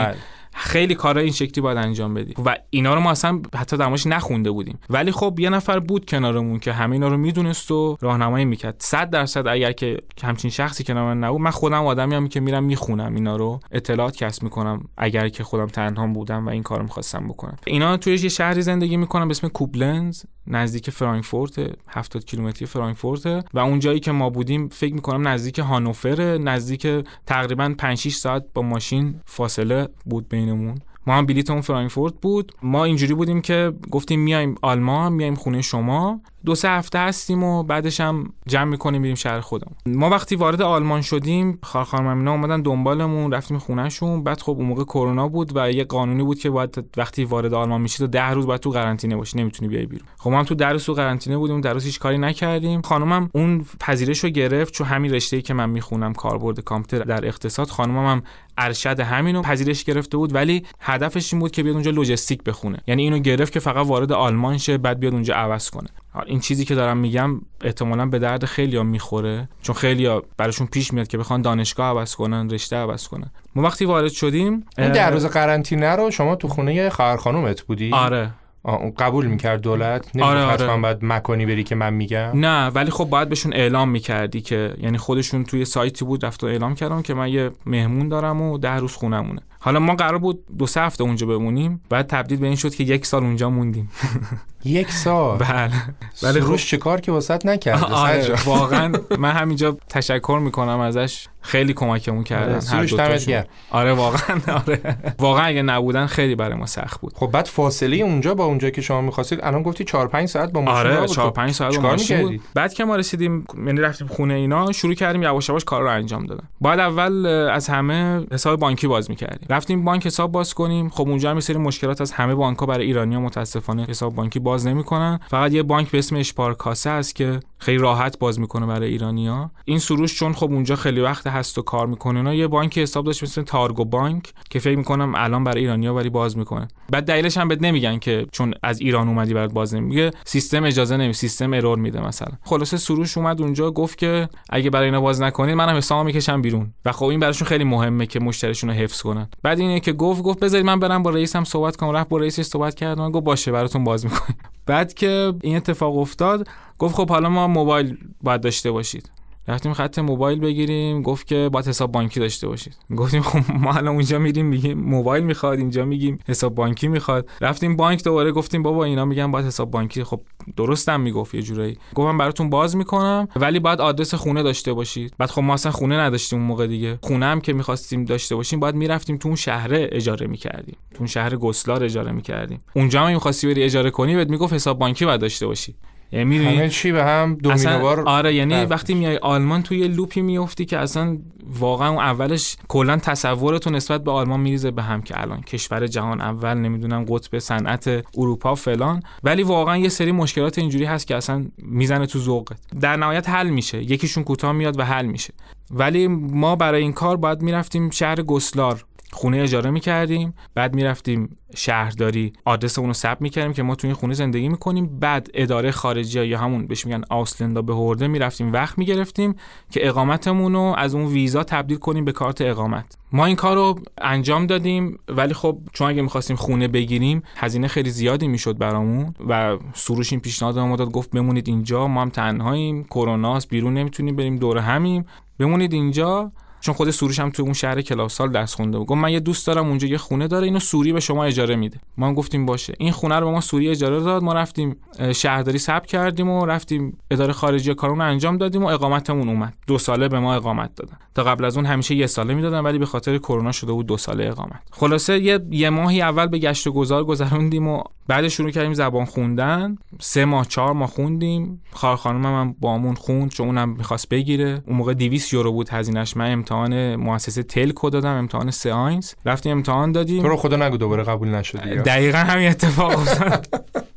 خیلی کارا این شکلی باید انجام بدی. و اینا رو ما اصلا حتی دماش نخونده بودیم. ولی خب یه نفر بود کنارمون که همه اینا رو می‌دونست و راهنمایی می‌کرد. 100 درصد اگر که همچین شخصی کنار من نبود من خودم آدمی که میرم می‌خونم اینا رو. اطلاعات کسب می‌کنم اگر که خودم تنها بودم و این کارو می‌خواستم بکنم. اینا توی یه شهری زندگی می‌کنم به اسم کوبلنز نزدیک فرانکفورت 70 کیلومتری فرانکفورت. و اون جایی که ما بودیم فکر می‌کنم نزدیک هانوفر نزدیک تقریبا 5 6 ساعت با ماشین فاصله بود بینمون. ما هم بلیتمون فرانکفورت بود. ما اینجوری بودیم که گفتیم میایم آلمان میایم خونه شما. دو سه هفته هستیم و بعدش هم جمع می‌کنیم میریم شهر خودمون. ما وقتی وارد آلمان شدیم خارخارممینا اومدن دنبالمون رفتیم خونهشون. بعد خب اون موقع کرونا بود و یه قانونی بود که باید وقتی وارد آلمان میشی تو ده روز باید تو قرنطینه باشی نمی‌تونی بیای بیرون. خب ما هم تو در روز تو قرنطینه بودیم در روز هیچ کاری نکردیم. خانومم اون پذیرش رو گرفت چون همین رشته‌ای که من می‌خونم کاربرد کامپیوتر در اقتصاد خانومم هم ارشد همینو پذیرش گرفته بود. ولی هدفش این بود که بیاد اونجا لوجستیک بخونه. یعنی اینو گرفت که فقط وارد آلمان شه بعد بیاد اونجا عوض کنه. این چیزی که دارم میگم احتمالا به درد خیلی ها می‌خوره. چون خیلی ها براشون پیش میاد که بخوان دانشگاه عوض کنن رشته عوض کنن. ما وقتی وارد شدیم این در روز قرنطینه رو شما تو خونه خواهر خانومت بودی؟ آره. قبول می‌کرد دولت؟ آره آره. باید مکانی بری که من میگم؟ نه ولی خب باید بهشون اعلام می‌کردی که یعنی خودشون توی سایتی بود رفت و اعلام کردم که من یه مهمون دارم و ده روز خونمونه. حالا ما قرار بود دو سه هفته اونجا بمونیم بعد تبدیل به این شد که یک سال اونجا موندیم. (laughs) یک سال؟ بله. ولی روش چه کار که واسط نکرده؟ آره واقعا (laughs) من همینجا تشکر می‌کنم ازش. خیلی کمکمون کردن هر دو آره واقعا آره. واقعا اگه نبودن خیلی برای ما سخت بود. خب بعد فاصله اونجا با اونجا که شما می‌خواستید الان گفتی 4 5 ساعت با ماشین آره 4 5 ساعت با ماشین بود. بعد که ما رسیدیم یعنی رفتیم خونه اینا شروع کردیم یواش یواش کار رو انجام دادن. بعد اول از همه حساب بانکی باز می‌کردیم. رفتیم بانک حساب باز کنیم. خب اونجا هم سری مشکلات از همه بانک برای ایرانیا متاسفانه حساب بانکی باز نمی‌کنن. فقط یه بانک به اسم اشپارکاسه است که خیلی راحت باز می‌کنه برای ایرانیا. این سروش چون خب اونجا خیلی وقت هست و کار می‌کنه نه یه بانک حساب داشت مثل تارگو بانک که فکر می‌کنم الان برای ایرانیا ولی باز می‌کنه. بعد دلیلش هم بهت نمیگن که چون از ایران اومدی برات باز نمیگه سیستم اجازه نمی سیستم ارور میده مثلا. خلاصه سروش اومد اونجا گفت که اگه برای اینا باز نکنید منم حساب می‌کشم بیرون. و خب این براشون خیلی مهمه که مشتریشون رو حفظ کنن. بعد اینه که گفت گفت بذارید من برم با رئیسم صحبت کنم. رفت با رئیسش صحبت کردم گفت باشه براتون باز می‌کنیم بعد که این اتفاق افتاد گفت خب حالا ما موبایل باید داشته باشید. رفتیم خط موبایل بگیریم گفت که باید حساب بانکی داشته باشید. گفتیم خب ما الان اونجا میریم میگیم موبایل می‌خواد اینجا میگیم حساب بانکی می‌خواد. رفتیم بانک دوباره گفتیم بابا اینا میگن باید حساب بانکی خب درستم می‌گفت یه جورایی. گفتم براتون باز می‌کنم ولی باید آدرس خونه داشته باشید. بعد خب ما اصلا خونه نداشتیم اون موقع دیگه. خونه هم که می‌خواستیم داشته باشیم باید می‌رفتیم تو اون شهر اجاره می‌کردیم. تو اون شهر گسلار اجاره می‌کردیم. اونجا هم می‌خواستی بری اجاره کنی بهت می‌گفت حساب بانکی باید داشته باشی. یعنی همه چی به هم دومینووار آره یعنی وقتی میای آلمان توی لوپی میفتی که اصلا واقعا اون اولش کلا تصورتو نسبت به آلمان میریزه به هم که الان کشور جهان اول نمی‌دونم قطب صنعت اروپا فلان. ولی واقعا یه سری مشکلات اینجوری هست که اصلا می‌زنه تو ذوقت در نهایت حل میشه. یکیشون کوتاه میاد و حل میشه. ولی ما برای این کار باید می‌رفتیم شهر گسلار خونه اجاره می‌کردیم بعد می‌رفتیم شهرداری آدرس اونو ثبت می‌کردیم که ما تو این خونه زندگی می‌کنیم. بعد اداره خارجی یا همون بهش میگن آسلندا به هورده می‌رفتیم وقت می‌گرفتیم که اقامتمون رو از اون ویزا تبدیل کنیم به کارت اقامت. ما این کار رو انجام دادیم ولی خب چون اگه می‌خواستیم خونه بگیریم هزینه خیلی زیادی می‌شد برامون و سروش این پیشنهاد ما داد گفت بمونید اینجا ما هم تنهاییم کروناست بیرون نمی‌تونیم بریم دور همیم. بمونید اینجا. چون خود سروش هم تو اون شهر کلاسال درس خونده بود. گفت من یه دوست دارم اونجا یه خونه داره اینو سوری به شما اجاره میده. ما هم گفتیم باشه. این خونه رو به ما سوری اجاره داد. ما رفتیم شهرداری ثبت کردیم و رفتیم اداره خارجی کارون انجام دادیم و اقامتمون اومد. دو ساله به ما اقامت دادن. تا قبل از اون همیشه یه ساله می‌دادن ولی به خاطر کرونا شده بود دو ساله اقامت. خلاصه یه, یه ماهی اول به گشت و گذار گذروندیم و بعد شروع کردیم زبان خوندن. سه ماه چهار ماه خوندیم. خار خانم هم بامون خوند چون اونم می‌خواست بگیره. اون موقع 200 یورو بود هزینهش من امتحان مؤسسه تلکو دادم امتحان ساینس رفتیم امتحان دادیم. تو رو خدا نگو دوباره قبول نشدی دقیقا همین اتفاق افتاد. (laughs)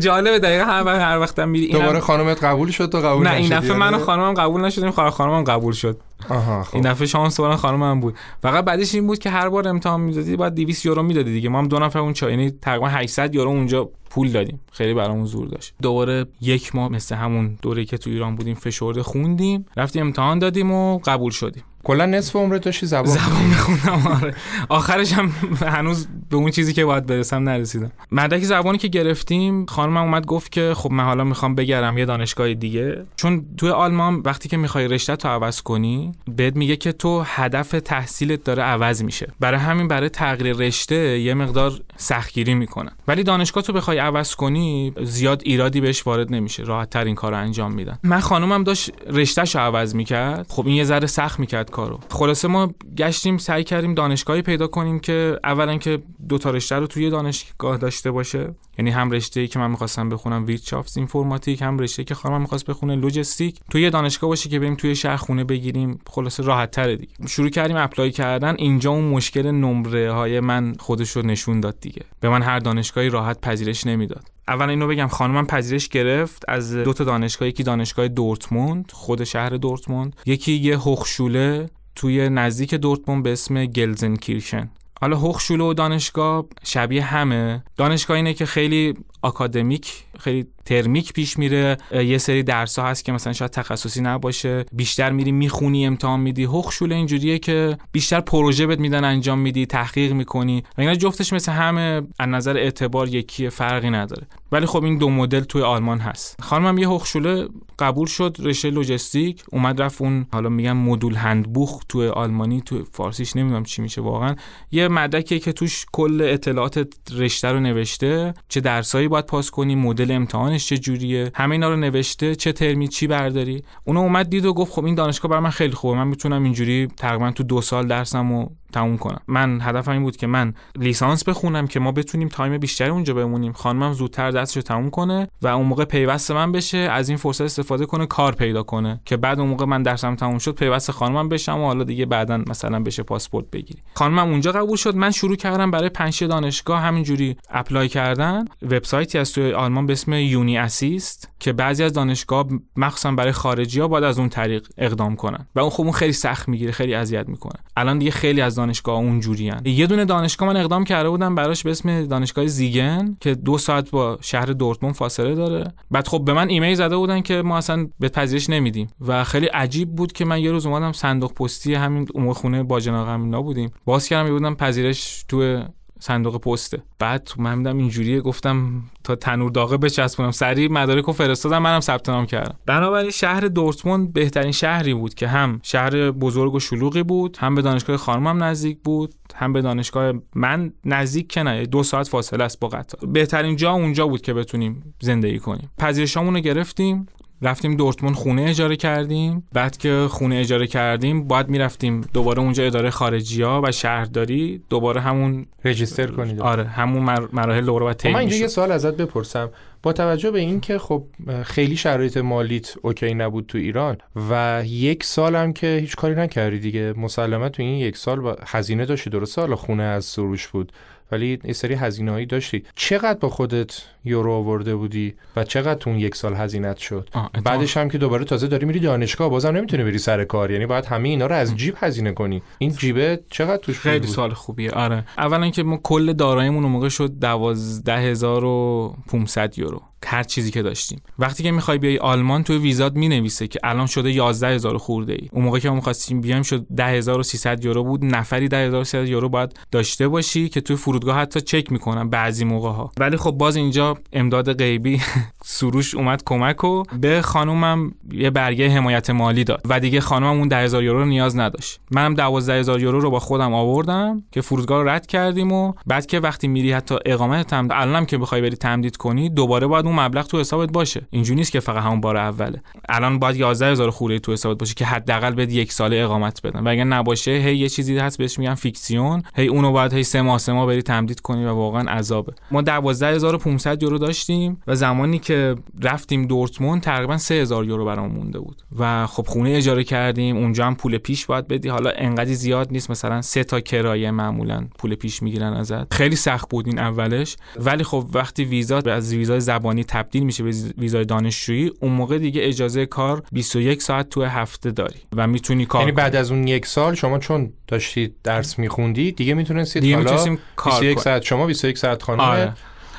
جالبه دقیقا هر وقت هر وقتم میری دوباره خانمت قبول شد تو قبول نه این دفعه من و خانمم قبول نشدیم خواهر خانمم قبول شد. آها خب. این دفعه شانس خانم خانمم بود. فقط بعدش این بود که هر بار امتحان می‌دادی بعد 200 یورو می‌دادی دیگه. ما هم دو نفر اون چا یعنی تقریبا 800 یورو اونجا پول دادیم. خیلی برامون زور داشت. دوباره یک ماه مثل همون دوره که تو ایران بودیم فشرده خوندیم رفتیم امتحان دادیم و قبول شدیم. کلا نصف عمرت داشتی زبان زبان میخوندم آره. (laughs) آخرش هم هنوز به اون چیزی که باید برسم نرسیدم. مدرک زبانی که گرفتیم خانمم اومد گفت که خب من حالا می‌خوام بگرم یه دانشگاه دیگه. چون توی آلمان وقتی که می‌خوای رشته تو عوض کنی بهت میگه که تو هدف تحصیلت داره عوض میشه. برای همین برای تغییر رشته یه مقدار سختگیری می‌کنن. ولی دانشگاه تو بخوای عوض کنی زیاد ایرادی بهش وارد نمیشه. راحت تر این کارو انجام میدن. من خانومم داشت رشتهشو عوض می‌کرد. خب این یه ذره سخت می‌کرد کارو. خلاصه ما گشتیم سعی کردیم دانشگاهی پیدا کنیم که اولا که دو تا رشته رو توی دانشگاه داشته باشه. یعنی هم رشته ای که من می‌خواستم بخونم Wirtschaftsinformatik هم رشته که خانمم می‌خواست بخونه Logistik. توی دانشگاه باشه که بریم توی شهر خونه بگیریم خلاصه راحت تره دیگه. شروع کردیم apply کردن اینجا اون مشکل نمره های من خودش رو نشون داد دیگه. به من هر دانشگاهی راحت پذیرش نمی‌داد. اول اینو بگم خانمم پذیرش گرفت از دو تا دانشگاه یکی دانشگاه دورتموند خود شهر دورتموند یکی یه هوخشوله توی نزدیک دورتموند به اسم گلزنکیرشن. حالا هوخشوله و دانشگاه شبیه همه. دانشگاه اینه که خیلی آکادمیک خیلی ترمیک پیش میره. یه سری درس هست که مثلا شاید تخصصی نباشه. بیشتر میری می‌خونی امتحان میدی. هوخشوله اینجوریه که بیشتر پروژه بهت میدن انجام میدی تحقیق می‌کنی. و اینا جفتش مثل همه از نظر اعتبار یکی فرقی نداره. ولی خب این دو مدل توی آلمان هست. خانمم یه هخشوله قبول شد. رشته لوجستیک. اومد رفت اون حالا میگم مدول هندبوخ توی آلمانی. تو فارسیش نمی‌دونم چی میشه واقعا. یه مدرکیه که توش کل اطلاعات رشته رو نوشته. چه درسایی باید پاس کنی مدل امتحانش چه جوریه؟ همه اینا رو نوشته؟ چه ترمی؟ چی برداری؟ اونو اومد دید و گفت خب این دانشگاه برای من خیلی خوبه. من می‌تونم اینجوری تقریبا تو دو سال درسمو تموم کنم. من هدفم این بود که من لیسانس بخونم که ما بتونیم time بیشتری اونجا بمونیم. خانمم زودتر درسشو تموم کنه و اون موقع پیوست من بشه از این فرصت استفاده کنه کار پیدا کنه. که بعد اون موقع من درسم تموم شد پیوست خانمم بشم و حالا دیگه بعدا مثلا بشه پاسپورت بگیری. خانمم اونجا قبول شد. من شروع کردم برای پنج دانشگاه همینجوری apply کردن. وبسایتی از توی آلمان به اسم uni-assist که بعضی از دانشگاه مخصوصا برای خارجی ها باید از اون طریق اقدام کنن. و اون خب اون خیلی سخت می‌گیره خیلی اذیت می‌کنه. الان دیگه خیلی از دانشگاه اونجوری یه دونه دانشگاه من اقدام کرده بودم براش به اسم دانشگاه زیگن که دو ساعت با شهر دورتموند فاصله داره. بعد خب به من ایمیل زده بودن که ما اصلا به پذیرش نمیدیم. و خیلی عجیب بود که من یه روز اومدم صندوق پستی همین اون خونه باجناق هم بودیم. باز کردم بودم پذیرش تو صندوق پسته بعد من میدم اینجوریه گفتم تا تنور داغه بچسبونم. سریع مدارک رو فرستادم منم ثبت نام کردم. بنابراین شهر دورتموند بهترین شهری بود که هم شهر بزرگ و شلوغی بود هم به دانشگاه خانمم نزدیک بود هم به دانشگاه من نزدیک که نه دو ساعت فاصله است با قطار. بهترین جا اونجا بود که بتونیم زندگی کنیم. پذیرشامون رو گرفتیم. رفتیم دورتموند خونه اجاره کردیم. بعد که خونه اجاره کردیم باید می‌رفتیم دوباره اونجا اداره خارجی ها و شهرداری دوباره همون رجیستر کنید. آره همون مراحل رو باید خب من اینجا یه سوال ازت بپرسم. با توجه به اینکه خب خیلی شرایط مالیت اوکی نبود تو ایران و یک سال هم که هیچ کاری نکردی دیگه. مسلما تو این یک سال با هزینه داشتی. درسته حالا خونه از سروش بود ولی یه سری هزینه هایی داشتی. چقدر با خودت یورو آورده بودی و چقدر تو اون یک سال هزینت شد؟ بعدش هم که دوباره تازه داری میری دانشگاه بازم نمی‌تونی بری سر کار. یعنی باید همه اینا رو از جیب هزینه کنی. این جیبه چقدر توش خیلی بود؟ سال خوبیه. آره. اولا که ما کل داراییمون موقع شد 12500 یورو. هر چیزی که داشتیم. وقتی که می‌خوای بیای آلمان تو ویزات می‌نویسه که الان شده 11000 خورده ای اون موقع که ما می‌خواستیم بیایم شد 10300 یورو بود. نفری 10300 یورو باید داشته باشی که توی فرودگاه حتی چک می‌کنن بعضی موقع ها ولی خب باز اینجا امداد غیبی (laughs) سروش اومد کمک و به خانومم یه برگه حمایت مالی داد. و دیگه خانومم اون 10000 یورو رو نیاز نداشت. منم 12000 یورو رو با خودم آوردم که فرودگاه رو رد کردیم و بعد که وقتی میری حتی اقامت تمدید الانم که بخوای بری تمدید کنی دوباره باید اون مبلغ تو حسابت باشه. اینجوری نیست که فقط همون بار اوله. الان باید 11000 خورده تو حسابت باشه که حداقل بد یک سال اقامت بدن. و اگر نباشه هی یه چیزی هست بهش میگن فیکسیون. هی اونو باید هی سه ماه سه ماه بری تمدید کنی و واقعا عذابه. ما 12500 یورو داشتیم و زمانی که رفتیم دورتموند تقریبا 3000 یورو برام مونده بود. و خب خونه اجاره کردیم. اونجا هم پول پیش باید بدی. حالا انقدر زیاد نیست. مثلا سه تا کرایه معمولا پول پیش می‌گیرن ازت. خیلی سخت بود این اولش. ولی خب وقتی ویزا از ویزای زبانی تبدیل میشه به ویزای دانشجویی اون موقع دیگه اجازه کار 21 ساعت تو هفته داری و می‌تونی کار یعنی بعد از اون یک سال شما چون داشتید درس میخوندی دیگه می‌تونستید حالا 21 ساعت شما 21 ساعت خانم آره.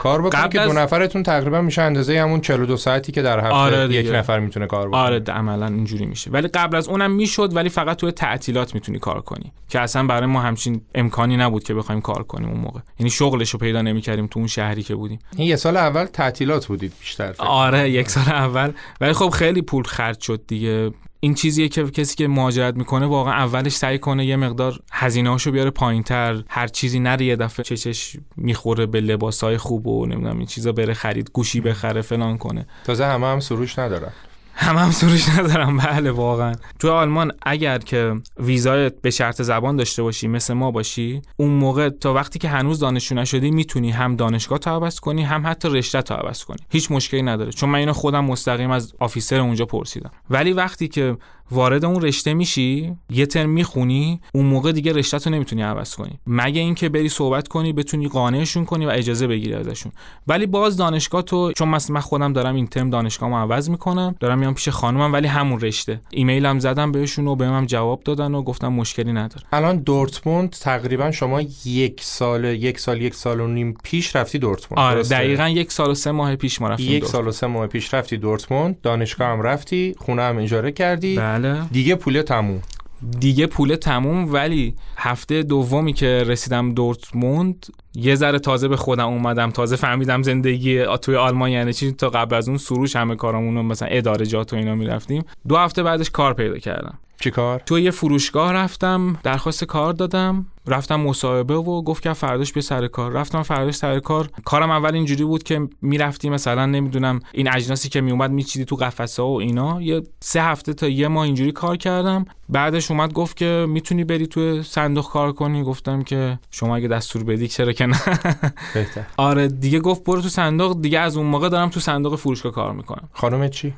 کار بکنید که دو نفرتون تقریبا میشه اندازه همون 42 ساعتی که در هفته آره یک نفر می‌تونه کار بکنه. آره عملا اینجوری میشه. ولی قبل از اونم می‌شد ولی فقط توی تعطیلات می‌تونی کار کنی. که اصلا برای ما همچین امکانی نبود که بخوایم کار کنیم اون موقع. یعنی شغلش رو پیدا نمی‌کردیم تو اون شهری که بودیم. این یه سال اول تعطیلات بودید بیشتر فکر. آره یک سال اول. ولی خب خیلی پول خرج شد دیگه. این چیزیه که کسی که مهاجرت می‌کنه واقعا اولش سعی کنه یه مقدار هزینه‌هاشو بیاره پایینتر هر چیزی نره یه دفعه چشش می‌خوره به لباسای خوب و نمی‌دونم این چیزا بره خرید گوشی بخره فلان کنه. تازه همه هم سروش ندارن. هم هم سروش ندارم. بله واقعا. تو آلمان اگر که ویزای به شرط زبان داشته باشی مثل ما باشی اون موقع تا وقتی که هنوز دانشجو نشدی می‌تونی هم دانشگاه تا عوض کنی هم حتی رشته تا عوض کنی. هیچ مشکلی نداره. چون من اینو خودم مستقیم از آفیسر اونجا پرسیدم. ولی وقتی که وارد اون رشته میشی یه ترم می‌خونی اون موقع دیگه رشته تو نمی‌تونی عوض کنی. مگه اینکه بری صحبت کنی بتونی قانعشون کنی و اجازه بگیری ازشون. ولی باز دانشگاه تو چون مثلا من خودم دارم این ترم دانشگاهمو عوض می‌کنم دارم میام پیش خانومم ولی همون رشته. ایمیلم زدم بهشون و بهم جواب دادن و گفتم مشکلی نداره. الان دورتموند تقریبا شما یک سال یک سال یک سال و نیم پیش رفتی دورتموند. آره دقیقا یک سال و سه ماه پیش ما رفتیم یک سال و سه ماه پیش رفتی دورتموند دانشگاه هم رفتی خونه هم اجاره کردی بله. دیگه پول تموم. دیگه پول تموم ولی هفته دومی که رسیدم دورتموند یه ذره تازه به خودم اومدم تازه فهمیدم زندگی توی آلمان یعنی چی؟ تا قبل از اون سروش همه کارامون مثلا اداره جات و اینا می‌رفتیم. دو هفته بعدش کار پیدا کردم. چی کار؟ تو یه فروشگاه رفتم درخواست کار دادم. رفتم مصاحبه و گفت که فرداش به سر کار. رفتم فرداش سر کار. کارم اول اینجوری بود که می‌رفتی مثلا نمی‌دونم این اجناسی که میومد میچیدی تو قفسه و اینا. یه سه هفته تا یه ماه اینجوری کار کردم. بعدش اومد گفت که می‌تونی بری تو صندوق کار کنی. گفتم که شما اگه دستور بدی چرا که نه؟ آره دیگه گفت برو تو صندوق. دیگه از اون موقع دارم تو صندوق فروشگاه کار می‌کنم. خانم چی؟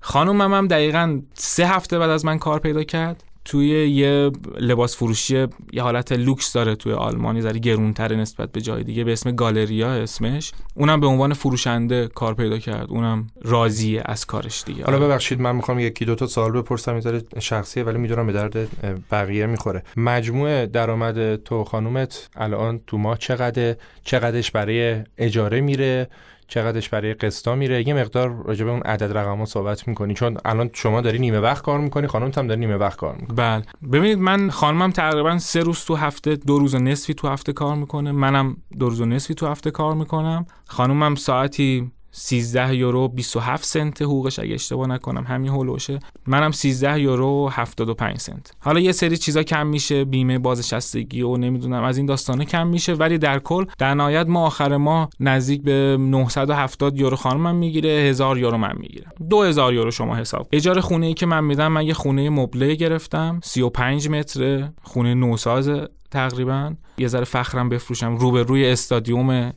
خانومم هم دقیقا سه هفته بعد از من کار پیدا کرد. توی یه لباس فروشی یه حالت لوکس داره توی آلمانی زری گرونتره نسبت به جای دیگه به اسم گالریا اسمش. اونم به عنوان فروشنده کار پیدا کرد اونم راضیه از کارش دیگه. حالا ببخشید من می‌خوام یکی دو تا سوال بپرسم می‌ذاره شخصیه ولی می‌دونم به درد بقیه می‌خوره. مجموع درآمد تو خانومت الان تو ماه چقدر چقدرش برای اجاره میره؟ چقدرش برای قسطا میره. یه مقدار راجع به اون عدد رقم صحبت می‌کنی. چون الان شما داری نیمه وقت کار می‌کنی خانم هم داری نیمه وقت کار می‌کنی بله. ببینید من خانمم تقریبا سه روز تو هفته دو روز و نصفی تو هفته کار می‌کنه. منم دو روز و نصفی تو هفته کار می‌کنم. خانومم ساعتی 13 یورو 27 سنت حقوقش اگه اشتباه نکنم همین هولوشه منم 13 یورو 75 سنت. حالا یه سری چیزا کم میشه بیمه بازنشستگی و نمی‌دونم از این داستانه کم میشه ولی در کل در نهایت ما آخر ما نزدیک به 970 یورو خانمم می‌گیره 1000 یورو من می‌گیرم. 2000 یورو شما حساب. اجاره خونه ای که من میدم من یه خونه مبله گرفتم 35 متر خونه نوساز تقریبا. یه ذره فخرم بفروشم روبروی استادیوم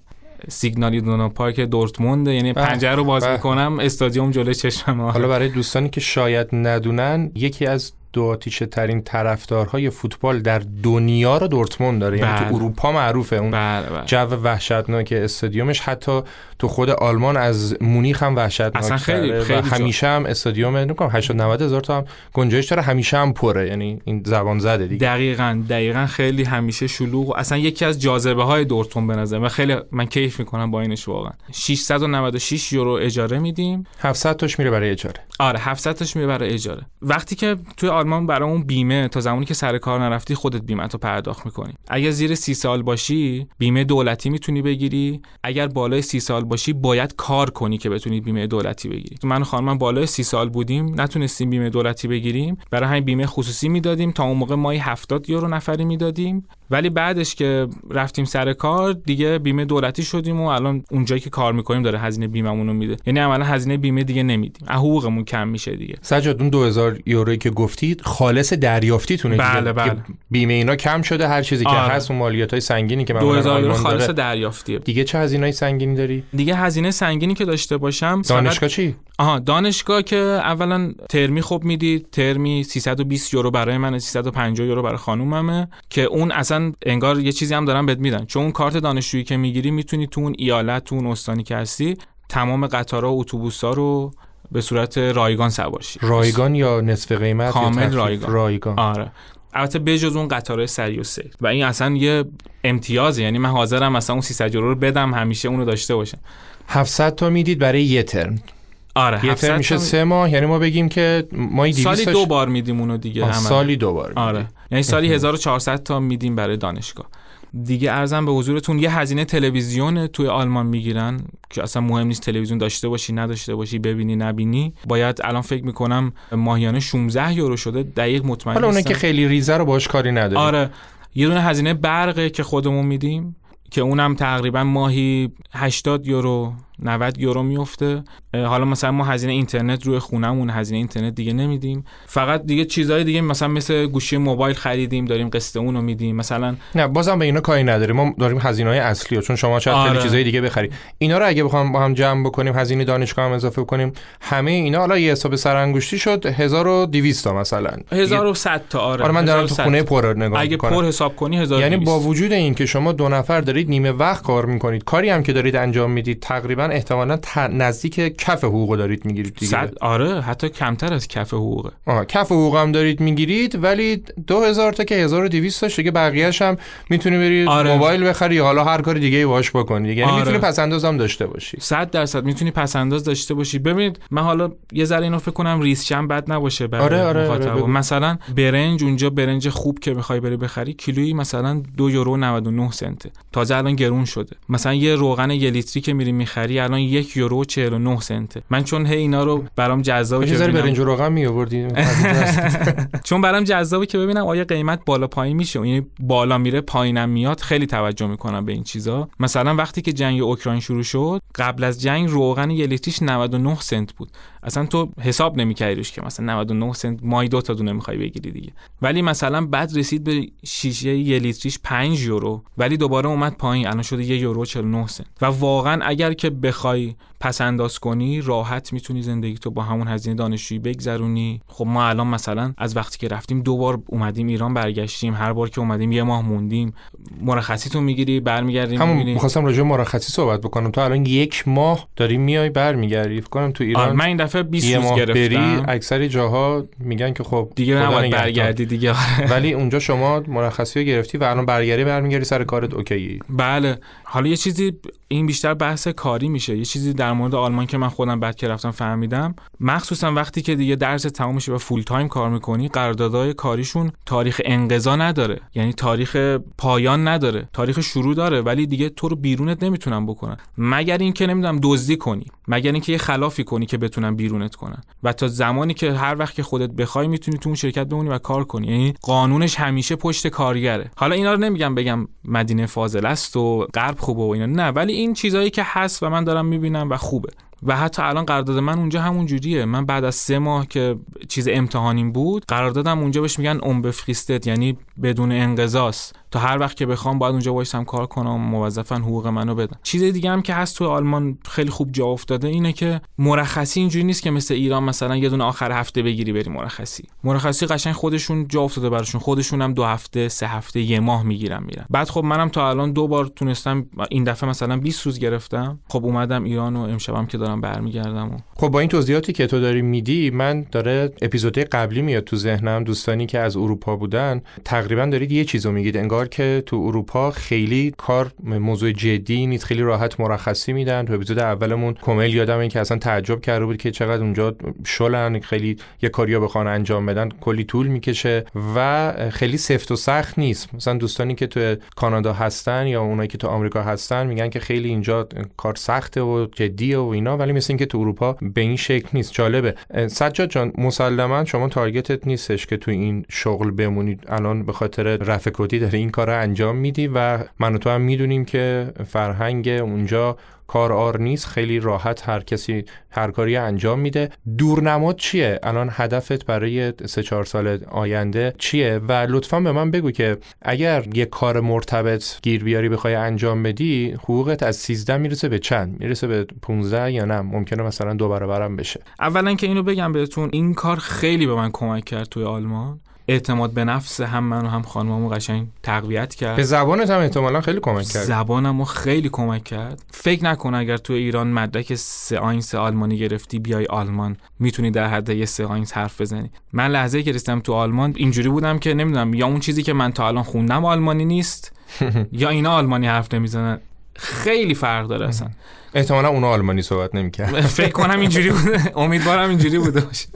سیگنالی دونا پارک دورتموند یعنی پنجره رو باز می‌کنم استادیوم جلوی چشمم حالا برای دوستانی که شاید ندونن یکی از دو آتیشه ترین طرفدارهای فوتبال در دنیا رو دورتموند داره. یعنی تو اروپا معروفه. اون بله بله. جو وحشتناک استادیومش. حتی تو خود آلمان از مونیخ هم وحشتناک اصلا خیلی, خیلی همیشه هم استادیوم نمی‌دونم 80 90 هزار تا هم گنجایش داره. همیشه هم پره. یعنی این زبان زده دیگه. دقیقاً دقیقاً خیلی همیشه شلوغ. اصلا یکی از جاذبه های دورتموند به نظر من. خیلی من کیف می‌کنم با اینش واقعا. 696 یورو اجاره میدیم. 700 تاش میره برای اجاره. آره 700 تاش میره برای اجاره. وقتی که توی آلمان برای اون بیمه تا زمانی که سر کار نرفتی خودت بیمه تو پرداخت می‌کنی. اگر زیر سی سال باشی بیمه دولتی می‌تونی بگیری. اگر بالای سی سال باشی باید کار کنی که بتونی بیمه دولتی بگیری. من و خانمم بالای سی سال بودیم نتونستیم بیمه دولتی بگیریم. برای همین بیمه خصوصی می‌دادیم. تا اون موقع ماهی 70 یورو نفری می‌دادیم. ولی بعدش که رفتیم سر کار دیگه بیمه دولتی شدیم و الان اونجایی که کار می‌کنیم داره هزینه بیمه‌مون رو میده. یعنی عملا هزینه بیمه دیگه نمیدیم. حقوقمون کم میشه دیگه. سجاد اون 2000 یورویی که گفتید خالص دریافتیتونه بله بله. بیمه اینا کم شده هر چیزی آره. که هست اون مالیات های سنگینی که 2000 یورو خالص دریافتیه. دیگه چه هزینه سنگینی داری؟ دیگه هزینه سنگینی که داشته باشم دانشگاه چی؟ آها دانشگاه که اولا ترمی خوب می‌دید ترمی 320 یورو برای من 350 یورو برای خانوممه که اون اصلا انگار یه چیزی هم دارن بهت میدن. چون اون کارت دانشجویی که می‌گیری می‌تونی تو اون ایالت تو اون استانی که هستی تمام قطارها و اتوبوسا رو به صورت رایگان سوار رایگان یا نصف قیمت کامل رایگان. رایگان. آره. البته بجز اون قطارهای سری و سیر و این اصلا یه امتیازه. یعنی من حاضرم مثلا اون 300 یورو رو بدم همیشه اونو داشته باشم. 700 تا می‌دید برای یه ترم. آره یه ترم میشه سه ماه یعنی ما بگیم که ما سالی دو بار میدیم اونو دیگه سالی دو بار آره. یعنی سالی 1400 تا میدیم برای دانشگاه. دیگه ارزم به حضورتون یه هزینه تلویزیون توی آلمان می‌گیرن که اصلا مهم نیست تلویزیون داشته باشی نداشته باشی ببینی نبینی. باید الان فکر می‌کنم ماهیانه 16 یورو شده دقیق مطمئن حالا اونه که خیلی ریزه رو باش کاری نداره آره. یه دونه هزینه برقه که خودمون میدیم که اونم تقریبا ماهی 80 یورو. 90 یورو میفته حالا مثلا ما هزینه اینترنت روی خونهمون هزینه اینترنت دیگه نمیدیم. فقط دیگه چیزهای دیگه مثلا مثل گوشی موبایل خریدیم داریم قسط اون رو میدیم. مثلا نه بازم به اینا کاری نداریم. ما داریم هزینه های اصلی چون شما چه آره. خیلی چیزای دیگه بخری. اینا رو اگه بخوام با هم جمع بکنیم هزینه دانشگاه هم اضافه کنیم همه اینا حالا یه حساب سرانگشتی شد 1200 تا مثلا. 1100 تا آره. آره من دارم تو خونه پر نگاه اگه پر حساب کنی 1200 یعنی با وجود این که شما دو نفر دارید نیمه وقت کار می‌کنید کاری هم که دارید انجام می‌دید تقریبا احتمالاً نزدیک کف حقوق دارید می‌گیرید دیگه صد آره حتی کمتر از کف حقوقه آه کف حقوق هم دارید می‌گیرید ولی 2000 تا که 1200 تاش دیگه بقیه‌اش هم می‌تونی بری آره. موبایل بخری حالا هر کار دیگه ای باهاش بکنی دیگه یعنی آره. می‌تونی پس انداز هم داشته باشی 100 درصد می‌تونی پس انداز داشته باشی ببینید من حالا یه ذره اینو فکر کنم ریسشم بد نباشه برای آره، آره، آره،. بگو. مثلا برنج اونجا برنج خوب که می‌خوای بری بخری کیلویی مثلا دو یورو 99 سنته تازه الان گرون شده مثلا یه روغن یه لیتری که میری می‌خری الان یک یورو و 49 سنته. من چون هی اینا رو برام جذابه که ببینم برنج روغن می چون برام جذابه که ببینم آیا قیمت بالا پایین میشه. یعنی بالا میره پایینم میاد. خیلی توجه می‌کنم به این چیزا. مثلا وقتی که جنگ اوکراین شروع شد قبل از جنگ روغن یه لیتریش 99 سنت بود. اصلا تو حساب نمی‌کردی روش که مثلا 99 سنت مای دو تا دونه می‌خوای بگیری دیگه. ولی مثلا بعد رسید به شیشه یه لیتریش 5 یورو ولی دوباره اومد پایین الان شده یه یورو 49 سنت. و واقعا اگر که بخوای پس انداز کنی راحت می‌تونی زندگی تو با همون هزینه دانشجویی بگذرونی. خب ما الان مثلا از وقتی که رفتیم دو بار اومدیم ایران برگشتیم هر بار که اومدیم یه ماه موندیم. مرخصی تو می‌گیری برمیگردیم همون می‌خواستم راجع مرخصی صحبت بکنم. تو الان یک ماه داری میای برمیگردی. فکر کنم تو ایران من این دفعه 20 یه روز ماه بری گرفتم. اکثر جاها میگن که خب دیگه نباید. برگردی دیگه. (laughs) ولی اونجا شما مرخصی رو گرفتی و الان برگردی برمیگردی سر کارت اوکی بله. حالا یه چیزی این بیشتر بحث کاری میشه. یه چیزی در مورد آلمان که من خودم بعد که رفتم فهمیدم مخصوصا وقتی که دیگه درس تموم میشه و فول تایم کار می‌کنی قراردادهای کاریشون تاریخ انقضا نداره. یعنی تاریخ پایان نداره تاریخ شروع داره ولی دیگه تو رو بیرونت نمی‌تونن بکنن. مگر اینکه نمی‌دونم دزدی کنی. مگر اینکه یه خلافی کنی که بتونن بیرونت کنن. و تا زمانی که هر وقت که خودت بخوای می‌تونی تو اون شرکت بمونی و کار کنی. یعنی قانونش همیشه پشت کارگره. حالا اینا رو نمیگم بگم مدینه فاضل است و غرب خوبه و اینا. نه ولی این چیزایی که هست و من دارم می‌بینم و خوبه. و حتی الان قرارداد من اونجا همون جوریه. من بعد از سه ماه که چیز امتحانیم بود قراردادم اونجا بهش میگن اون بفریستت یعنی بدون انقضاست تا هر وقت که بخوام باید اونجا وایسم کار کنم موظفن حقوق منو بدن. چیز دیگه هم که هست تو آلمان خیلی خوب جا افتاده اینه که مرخصی اینجوری نیست که مثل ایران مثلا یه دونه آخر هفته بگیری بری مرخصی. مرخصی قشنگ خودشون جا افتاده براشون. خودشون هم دو هفته سه هفته یه ماه می‌گیرن میرن. بعد خب منم تا الان دو بار تونستم این دفعه مثلا 20 روز گرفتم. خب اومدم ایران و امشبم که دارم برمیگردم و خب با این توضیحاتی که تو داری میدی من داره اپیزودهای قبلی میاد تو ذهنم. دوستانی که از اروپا بودن تقریبا دارید یه چیزو میگید. انگار که تو اروپا خیلی کار موضوع جدی نیست خیلی راحت مرخصی میدن. تو اپیزود اولمون کمل یادم که اصلا تعجب کرده بود که چقدر اونجا شلن خیلی یه کاریا بخوان انجام بدن کلی طول می‌کشه و خیلی سفت و سخت نیست. مثلا دوستانی که تو کانادا هستن یا اونایی که تو آمریکا هستن میگن که خیلی اینجا کار سخته و جدیه و اینا ولی مثل اینکه تو اروپا به این شکل نیست. جالبه. سجاد جان مسلما شما تارگتت نیستش که تو این شغل بمونید الان به خاطر رفع کدی داره این کار انجام میدی و من و تو هم می‌دونیم که فرهنگ اونجا کار آر نیست خیلی راحت هر کسی هر کاری انجام میده. دورنماد چیه؟ الان هدفت برای سه چهار سال آینده چیه؟ و لطفا به من بگو که اگر یه کار مرتبط گیر بیاری بخوای انجام بدی حقوقت از 13 می‌رسه به چند؟ می‌رسه به 15 یا نه؟ ممکنه مثلا دو برابرم بشه. اولا که اینو بگم بهتون این کار خیلی به من کمک کرد توی آلمان. اعتماد به نفس هم من و هم خانممو قشنگ تقویت کرد. به زبانت هم احتمالا خیلی کمک کرد. زبانمو خیلی کمک کرد. فکر نکن اگر تو ایران مدرک C eins آلمانی گرفتی بیای آلمان. می‌تونی در حد یه C eins حرف بزنی. من لحظه که رسیدم تو آلمان اینجوری بودم که نمی‌دونم یا اون چیزی که من تا الان خوندم آلمانی نیست (laughs) یا اینا آلمانی حرف نمی‌زنن. خیلی فرق داره اصلا. احتمالا اونا آلمانی صحبت نمی‌کرد. فکر کنم اینجوری بوده. (laughs) امیدوارم اینجوری بوده باشه.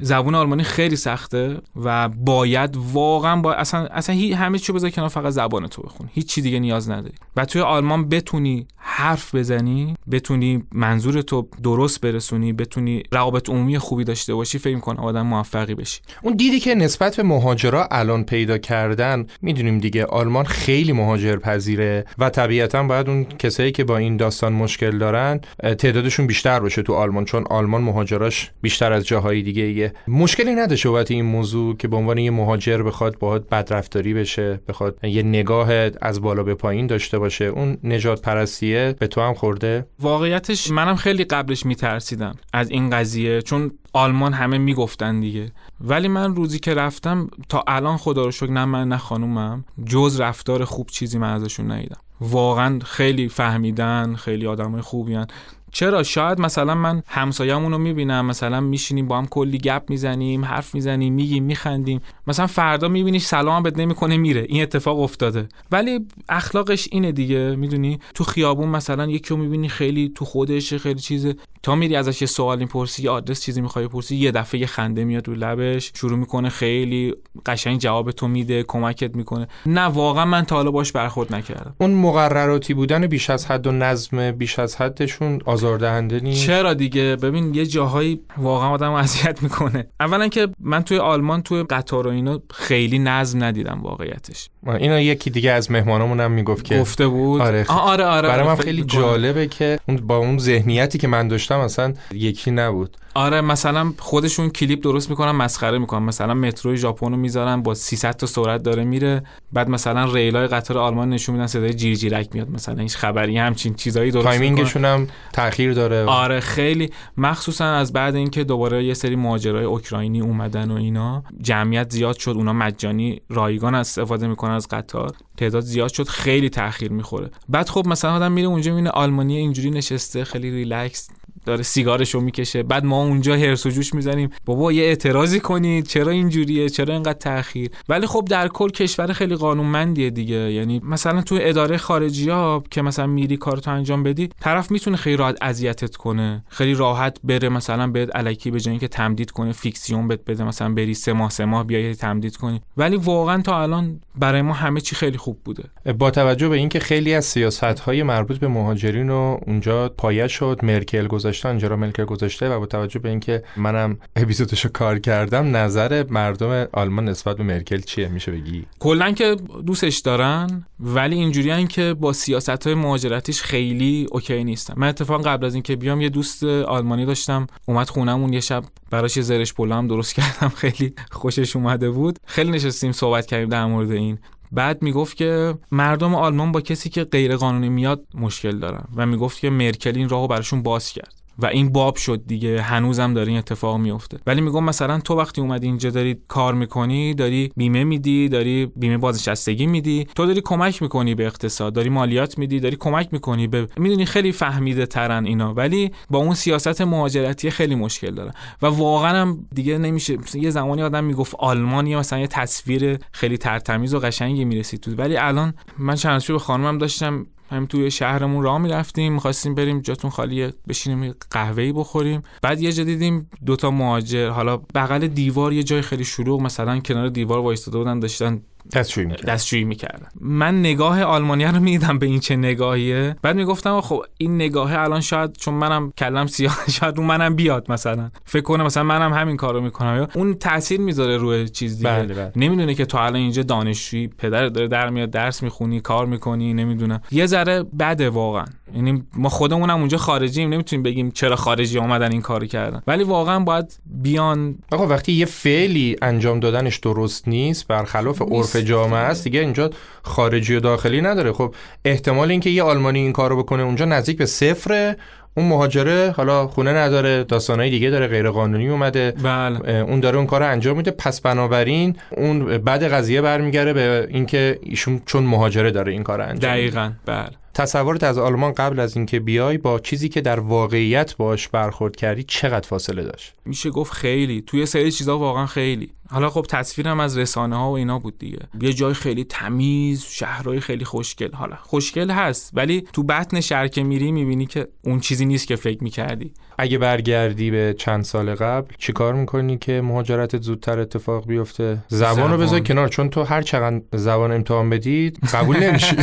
زبون آلمانی خیلی سخته و باید واقعا با اصلا اصلا هی همه چی بذار کنار فقط زبان تو بخون. هیچ چی دیگه نیاز نداری. و توی آلمان بتونی حرف بزنی بتونی منظور تو درست برسونی بتونی روابط عمومی خوبی داشته باشی فکر کنم آدم موفقی بشی. اون دیدی که نسبت به مهاجرا الان پیدا کردن می‌دونیم دیگه آلمان خیلی مهاجر پذیره و طبیعتا باید اون کسایی که با این داستان مشکل دارن تعدادشون بیشتر باشه تو آلمان چون آلمان مهاجراش بیشتر از جاهای دیگه مشکلی نداشته بابت این موضوع که به عنوان یه مهاجر بخواد باهات بدرفتاری بشه بخواد یه نگاه از بالا به پایین داشته باشه. اون نجات پرستیه به تو هم خورده؟ واقعیتش منم خیلی قبلش میترسیدم از این قضیه چون آلمان همه می‌گفتن دیگه. ولی من روزی که رفتم تا الان خدا رو شکر نه من نه خانومم جز رفتار خوب چیزی من ازشون ندیدم. واقعا خیلی فهمیدن خیلی آدمای خوبی هن. چرا؟ شاید مثلا من همسایه‌مون رو می‌بینم مثلا میشینیم با هم کلی گپ می‌زنیم حرف می‌زنیم میگیم میخندیم. مثلا فردا میبینیش سلام بد نمی‌کنه میره. این اتفاق افتاده. ولی اخلاقش اینه دیگه می‌دونی؟ تو خیابون مثلا یکی رو می‌بینی خیلی تو خودش خیلی چیزه تا میری ازش یه سوال می‌پرسی یه آدرس چیزی می‌خوای پرسی یه دفعه یه خنده میاد رو لبش شروع می‌کنه خیلی قشنگ جواب تو میده کمکت می‌کنه. نه واقعا من تا حالا باش برخورد نکردم. اون مقرراتی بودن بیش از حد و نظم بیش از حدشون آزاردهنده نیست؟ چرا دیگه؟ ببین یه جاهایی واقعا آدم اذیت می‌کنه. اولا که من توی آلمان توی قطار و اینا خیلی نظم ندیدم واقعیتش. اینا یکی دیگه از مهمانامون هم می‌گفت که گفته بود. آره آره آره برای آره من خیلی جالبه که با اون ذهنیتی که من داشتم اصلا یکی نبود. آره مثلا خودشون کلیپ درست می‌کنن مسخره می‌کنن. مثلا مترو ژاپن رو می‌ذارن با 300 تا سرعت داره میره. بعد مثلا ریلای قطار آلمان نشون میدن صدای جیر جیرک میاد. مثلا هیچ خبری همچین چیزایی درست timing شون هم تاخیر داره. آره خیلی. مخصوصا از بعد اینکه دوباره یه سری ماجرای اوکراینی اومدن و اینا جمعیت زیاد شد. اونا مجانی رایگان استفاده می‌کنن. از قطار تعداد زیاد شد خیلی تاخیر می‌خوره. بعد خب مثلا آدم میره اونجا می‌بینه آلمانی اینجوری نشسته خیلی ریلکس داره سیگارشو می‌کشه. بعد ما اونجا هرس و جوش می‌زنیم. بابا یه اعتراضی کنید. چرا اینجوریه؟ چرا اینقدر تاخیر؟ ولی خب در کل کشور خیلی قانونمندیه دیگه. یعنی مثلا تو اداره خارجی ها که مثلا میری کارتو انجام بدی طرف می‌تونه خیلی راحت اذیتت کنه. خیلی راحت بره مثلا بهت الکی به جای اینکه تمدید کنه فیکسیون بهت بده. مثلا بری سه ماه سه ماه بیای تمدید کنی. ولی واقعا تا الان برای ما همه چی خیلی خوب بوده. با توجه به اینکه خیلی از سیاست های مربوط به مهاجرین رو اونجا پایه شد مرکل گذاشته آنجلا مرکل گذاشته و با توجه به اینکه منم اپیزودشو کار کردم نظر مردم آلمان نسبت به مرکل چیه؟ میشه بگی؟ کلا که دوستش دارن ولی اینجوریان که با سیاست های مهاجرتیش خیلی OK نیستن. من اتفاقا قبل از اینکه بیام یه دوست آلمانی داشتم اومد خونمون یه شب براش یه زرشک پلو درست (laughs) کردم خیلی خوشش اومده بود. خیلی نشستیم صحبت کردیم در مورد این. بعد می‌گفت که مردم آلمان با کسی که غیر قانونی میاد مشکل دارن و می‌گفت که مرکل این راهو براشون باز کرد. و این باب شد دیگه. هنوزم داره این اتفاق میفته. ولی میگم مثلا تو وقتی اومدی اینجا داری کار می‌کنی داری بیمه میدی داری بیمه بازنشستگی میدی تو داری کمک می‌کنی به اقتصاد داری مالیات میدی داری کمک می‌کنی به می‌دونی خیلی فهمیده ترن اینا ولی با اون سیاست مهاجرتی خیلی مشکل داره. و واقعا هم دیگه نمیشه یه زمانی آدم می‌گفت آلمانی مثلا یه تصویر خیلی ترتمیز و قشنگی می‌رسید تو ولی الان من چند به خانمم داشتم هم توی شهرمون راه می‌رفتیم می‌خواستیم بریم جاتون خالیه بشینیم قهوه‌ای بخوریم. بعد یه جا دیدیم دوتا مهاجر حالا بغل دیوار یه جای خیلی شلوغ مثلا کنار دیوار وایستاده بودن داشتن دستشویی می‌کردن دستشویی می‌کردن من نگاه آلمانی رو می‌دیدم به این چه نگاهیه. بعد می‌گفتم خب این نگاهه الان شاید چون منم کلم سیاه (laughs) شاید رو منم بیاد مثلا. فکر کنم مثلا منم همین کارو می‌کنم. یا اون تاثیر می‌ذاره روی چیز دیگه. بله بله. نمی‌دونه که تو الان اینجا دانشجویی پدر داره در میاد درس می‌خونی کار می‌کنی نمی‌دونم. یه ذره بده واقعا. یعنی ما خودمونم اونجا خارجیم نمی‌تونیم بگیم چرا خارجی اومدن این کارو کردن. ولی واقعا باید بیان. آقا وقتی یه فعلی انجام دادنش درست نیست برخلاف عرف جامعه است. دیگه اینجا خارجی و داخلی نداره. خب احتمال اینکه یه آلمانی این کارو بکنه اونجا نزدیک به صفره. اون مهاجره حالا خونه نداره داستانای دیگه داره غیر قانونی اومده. بله. اون داره اون کار انجام میده. پس بنابراین اون بعد قضیه برمیگره به اینکه ایشون چون مهاجره داره این کار انجام دقیقاً. بله. تصورت از آلمان قبل از اینکه بیای با چیزی که در واقعیت باش برخورد کردی چقدر فاصله داشت؟ میشه گفت خیلی. توی سری چیزا واقعا خیلی. حالا خب تصویرم از رسانه ها و اینا بود دیگه. یه جای خیلی تمیز شهرهای خیلی خوشگل. حالا خوشگل هست ولی تو بطن شهر که میری می‌بینی که اون چیزی نیست که فکر می‌کردی. اگه برگردی به چند سال قبل چیکار می‌کنی که مهاجرت زودتر اتفاق بیفته؟ زبان رو بذار کنار چون تو هر چقدر زبان امتحان بدید قبول نمیشی.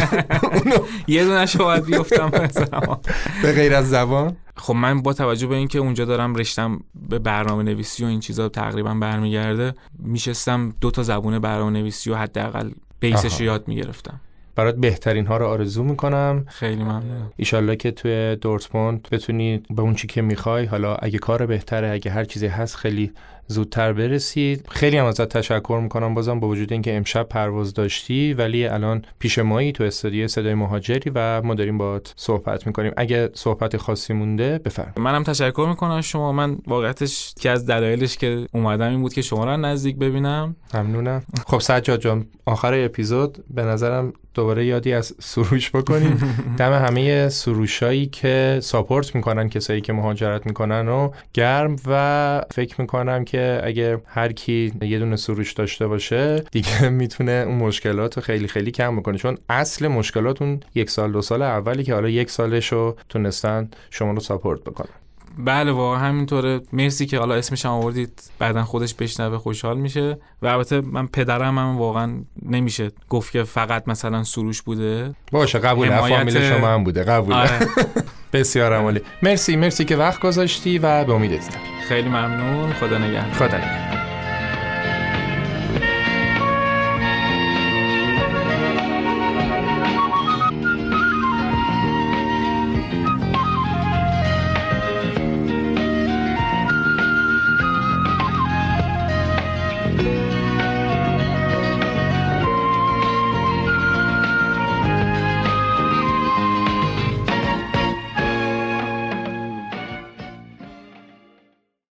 (laughs) یه دونه باید بیفتم به غیر از زبان؟ خب من با توجه به اینکه اونجا دارم رشتم به برنامه نویسی و این چیزا تقریبا برمیگرده میشستم دو تا زبون برنامه نویسی و حداقل بیسش رو یاد می‌گرفتم. برات بهترین ها رو آرزو می‌کنم. خیلی ممنون. ایشالله که توی دورتموند بتونی به اون چی که می‌خوای. حالا اگه کار بهتره اگه هر چیزی هست خیلی زودتر برسید خیلی هم ازت تشکر می‌کنم بازم با وجود اینکه امشب پرواز داشتی ولی الان پیش مایی تو استودیو صدای مهاجری و ما داریم باهات صحبت می‌کنیم. اگه صحبت خاصی مونده بفرم. منم تشکر می‌کنم. شما من واقعیتش که از دلایلش که اومدم این بود که شما رو نزدیک ببینم. ممنونم. خب سجاد جان آخر اپیزود به نظرم دوباره یادی از سروش بکنیم. (laughs) دم همه سروشایی که ساپورت می‌کنن کسایی که مهاجرت می‌کنن و گرم و فکر می‌کنم که اگه هر کی یه دونه سروش داشته باشه دیگه (laughs) می‌تونه اون مشکلات رو خیلی خیلی کم بکنه. چون اصل مشکلات اون یک سال دو سال اولی که حالا یک سالش رو تونستن شما رو ساپورت بکنن. بله واقعا همینطوره. مرسی که حالا اسمش هم آوردید. بعدا خودش بشنوه خوشحال میشه. و البته من پدرم هم واقعا نمیشه گفت که فقط مثلا سروش بوده. باشه قبول. حمایت... فامیل شما هم بوده. قبول. آره. (laughs) بسیار عمالی مرسی مرسی که وقت گذاشتی و به امید خیلی ممنون. خدا نگهدار. خدا نگهدار.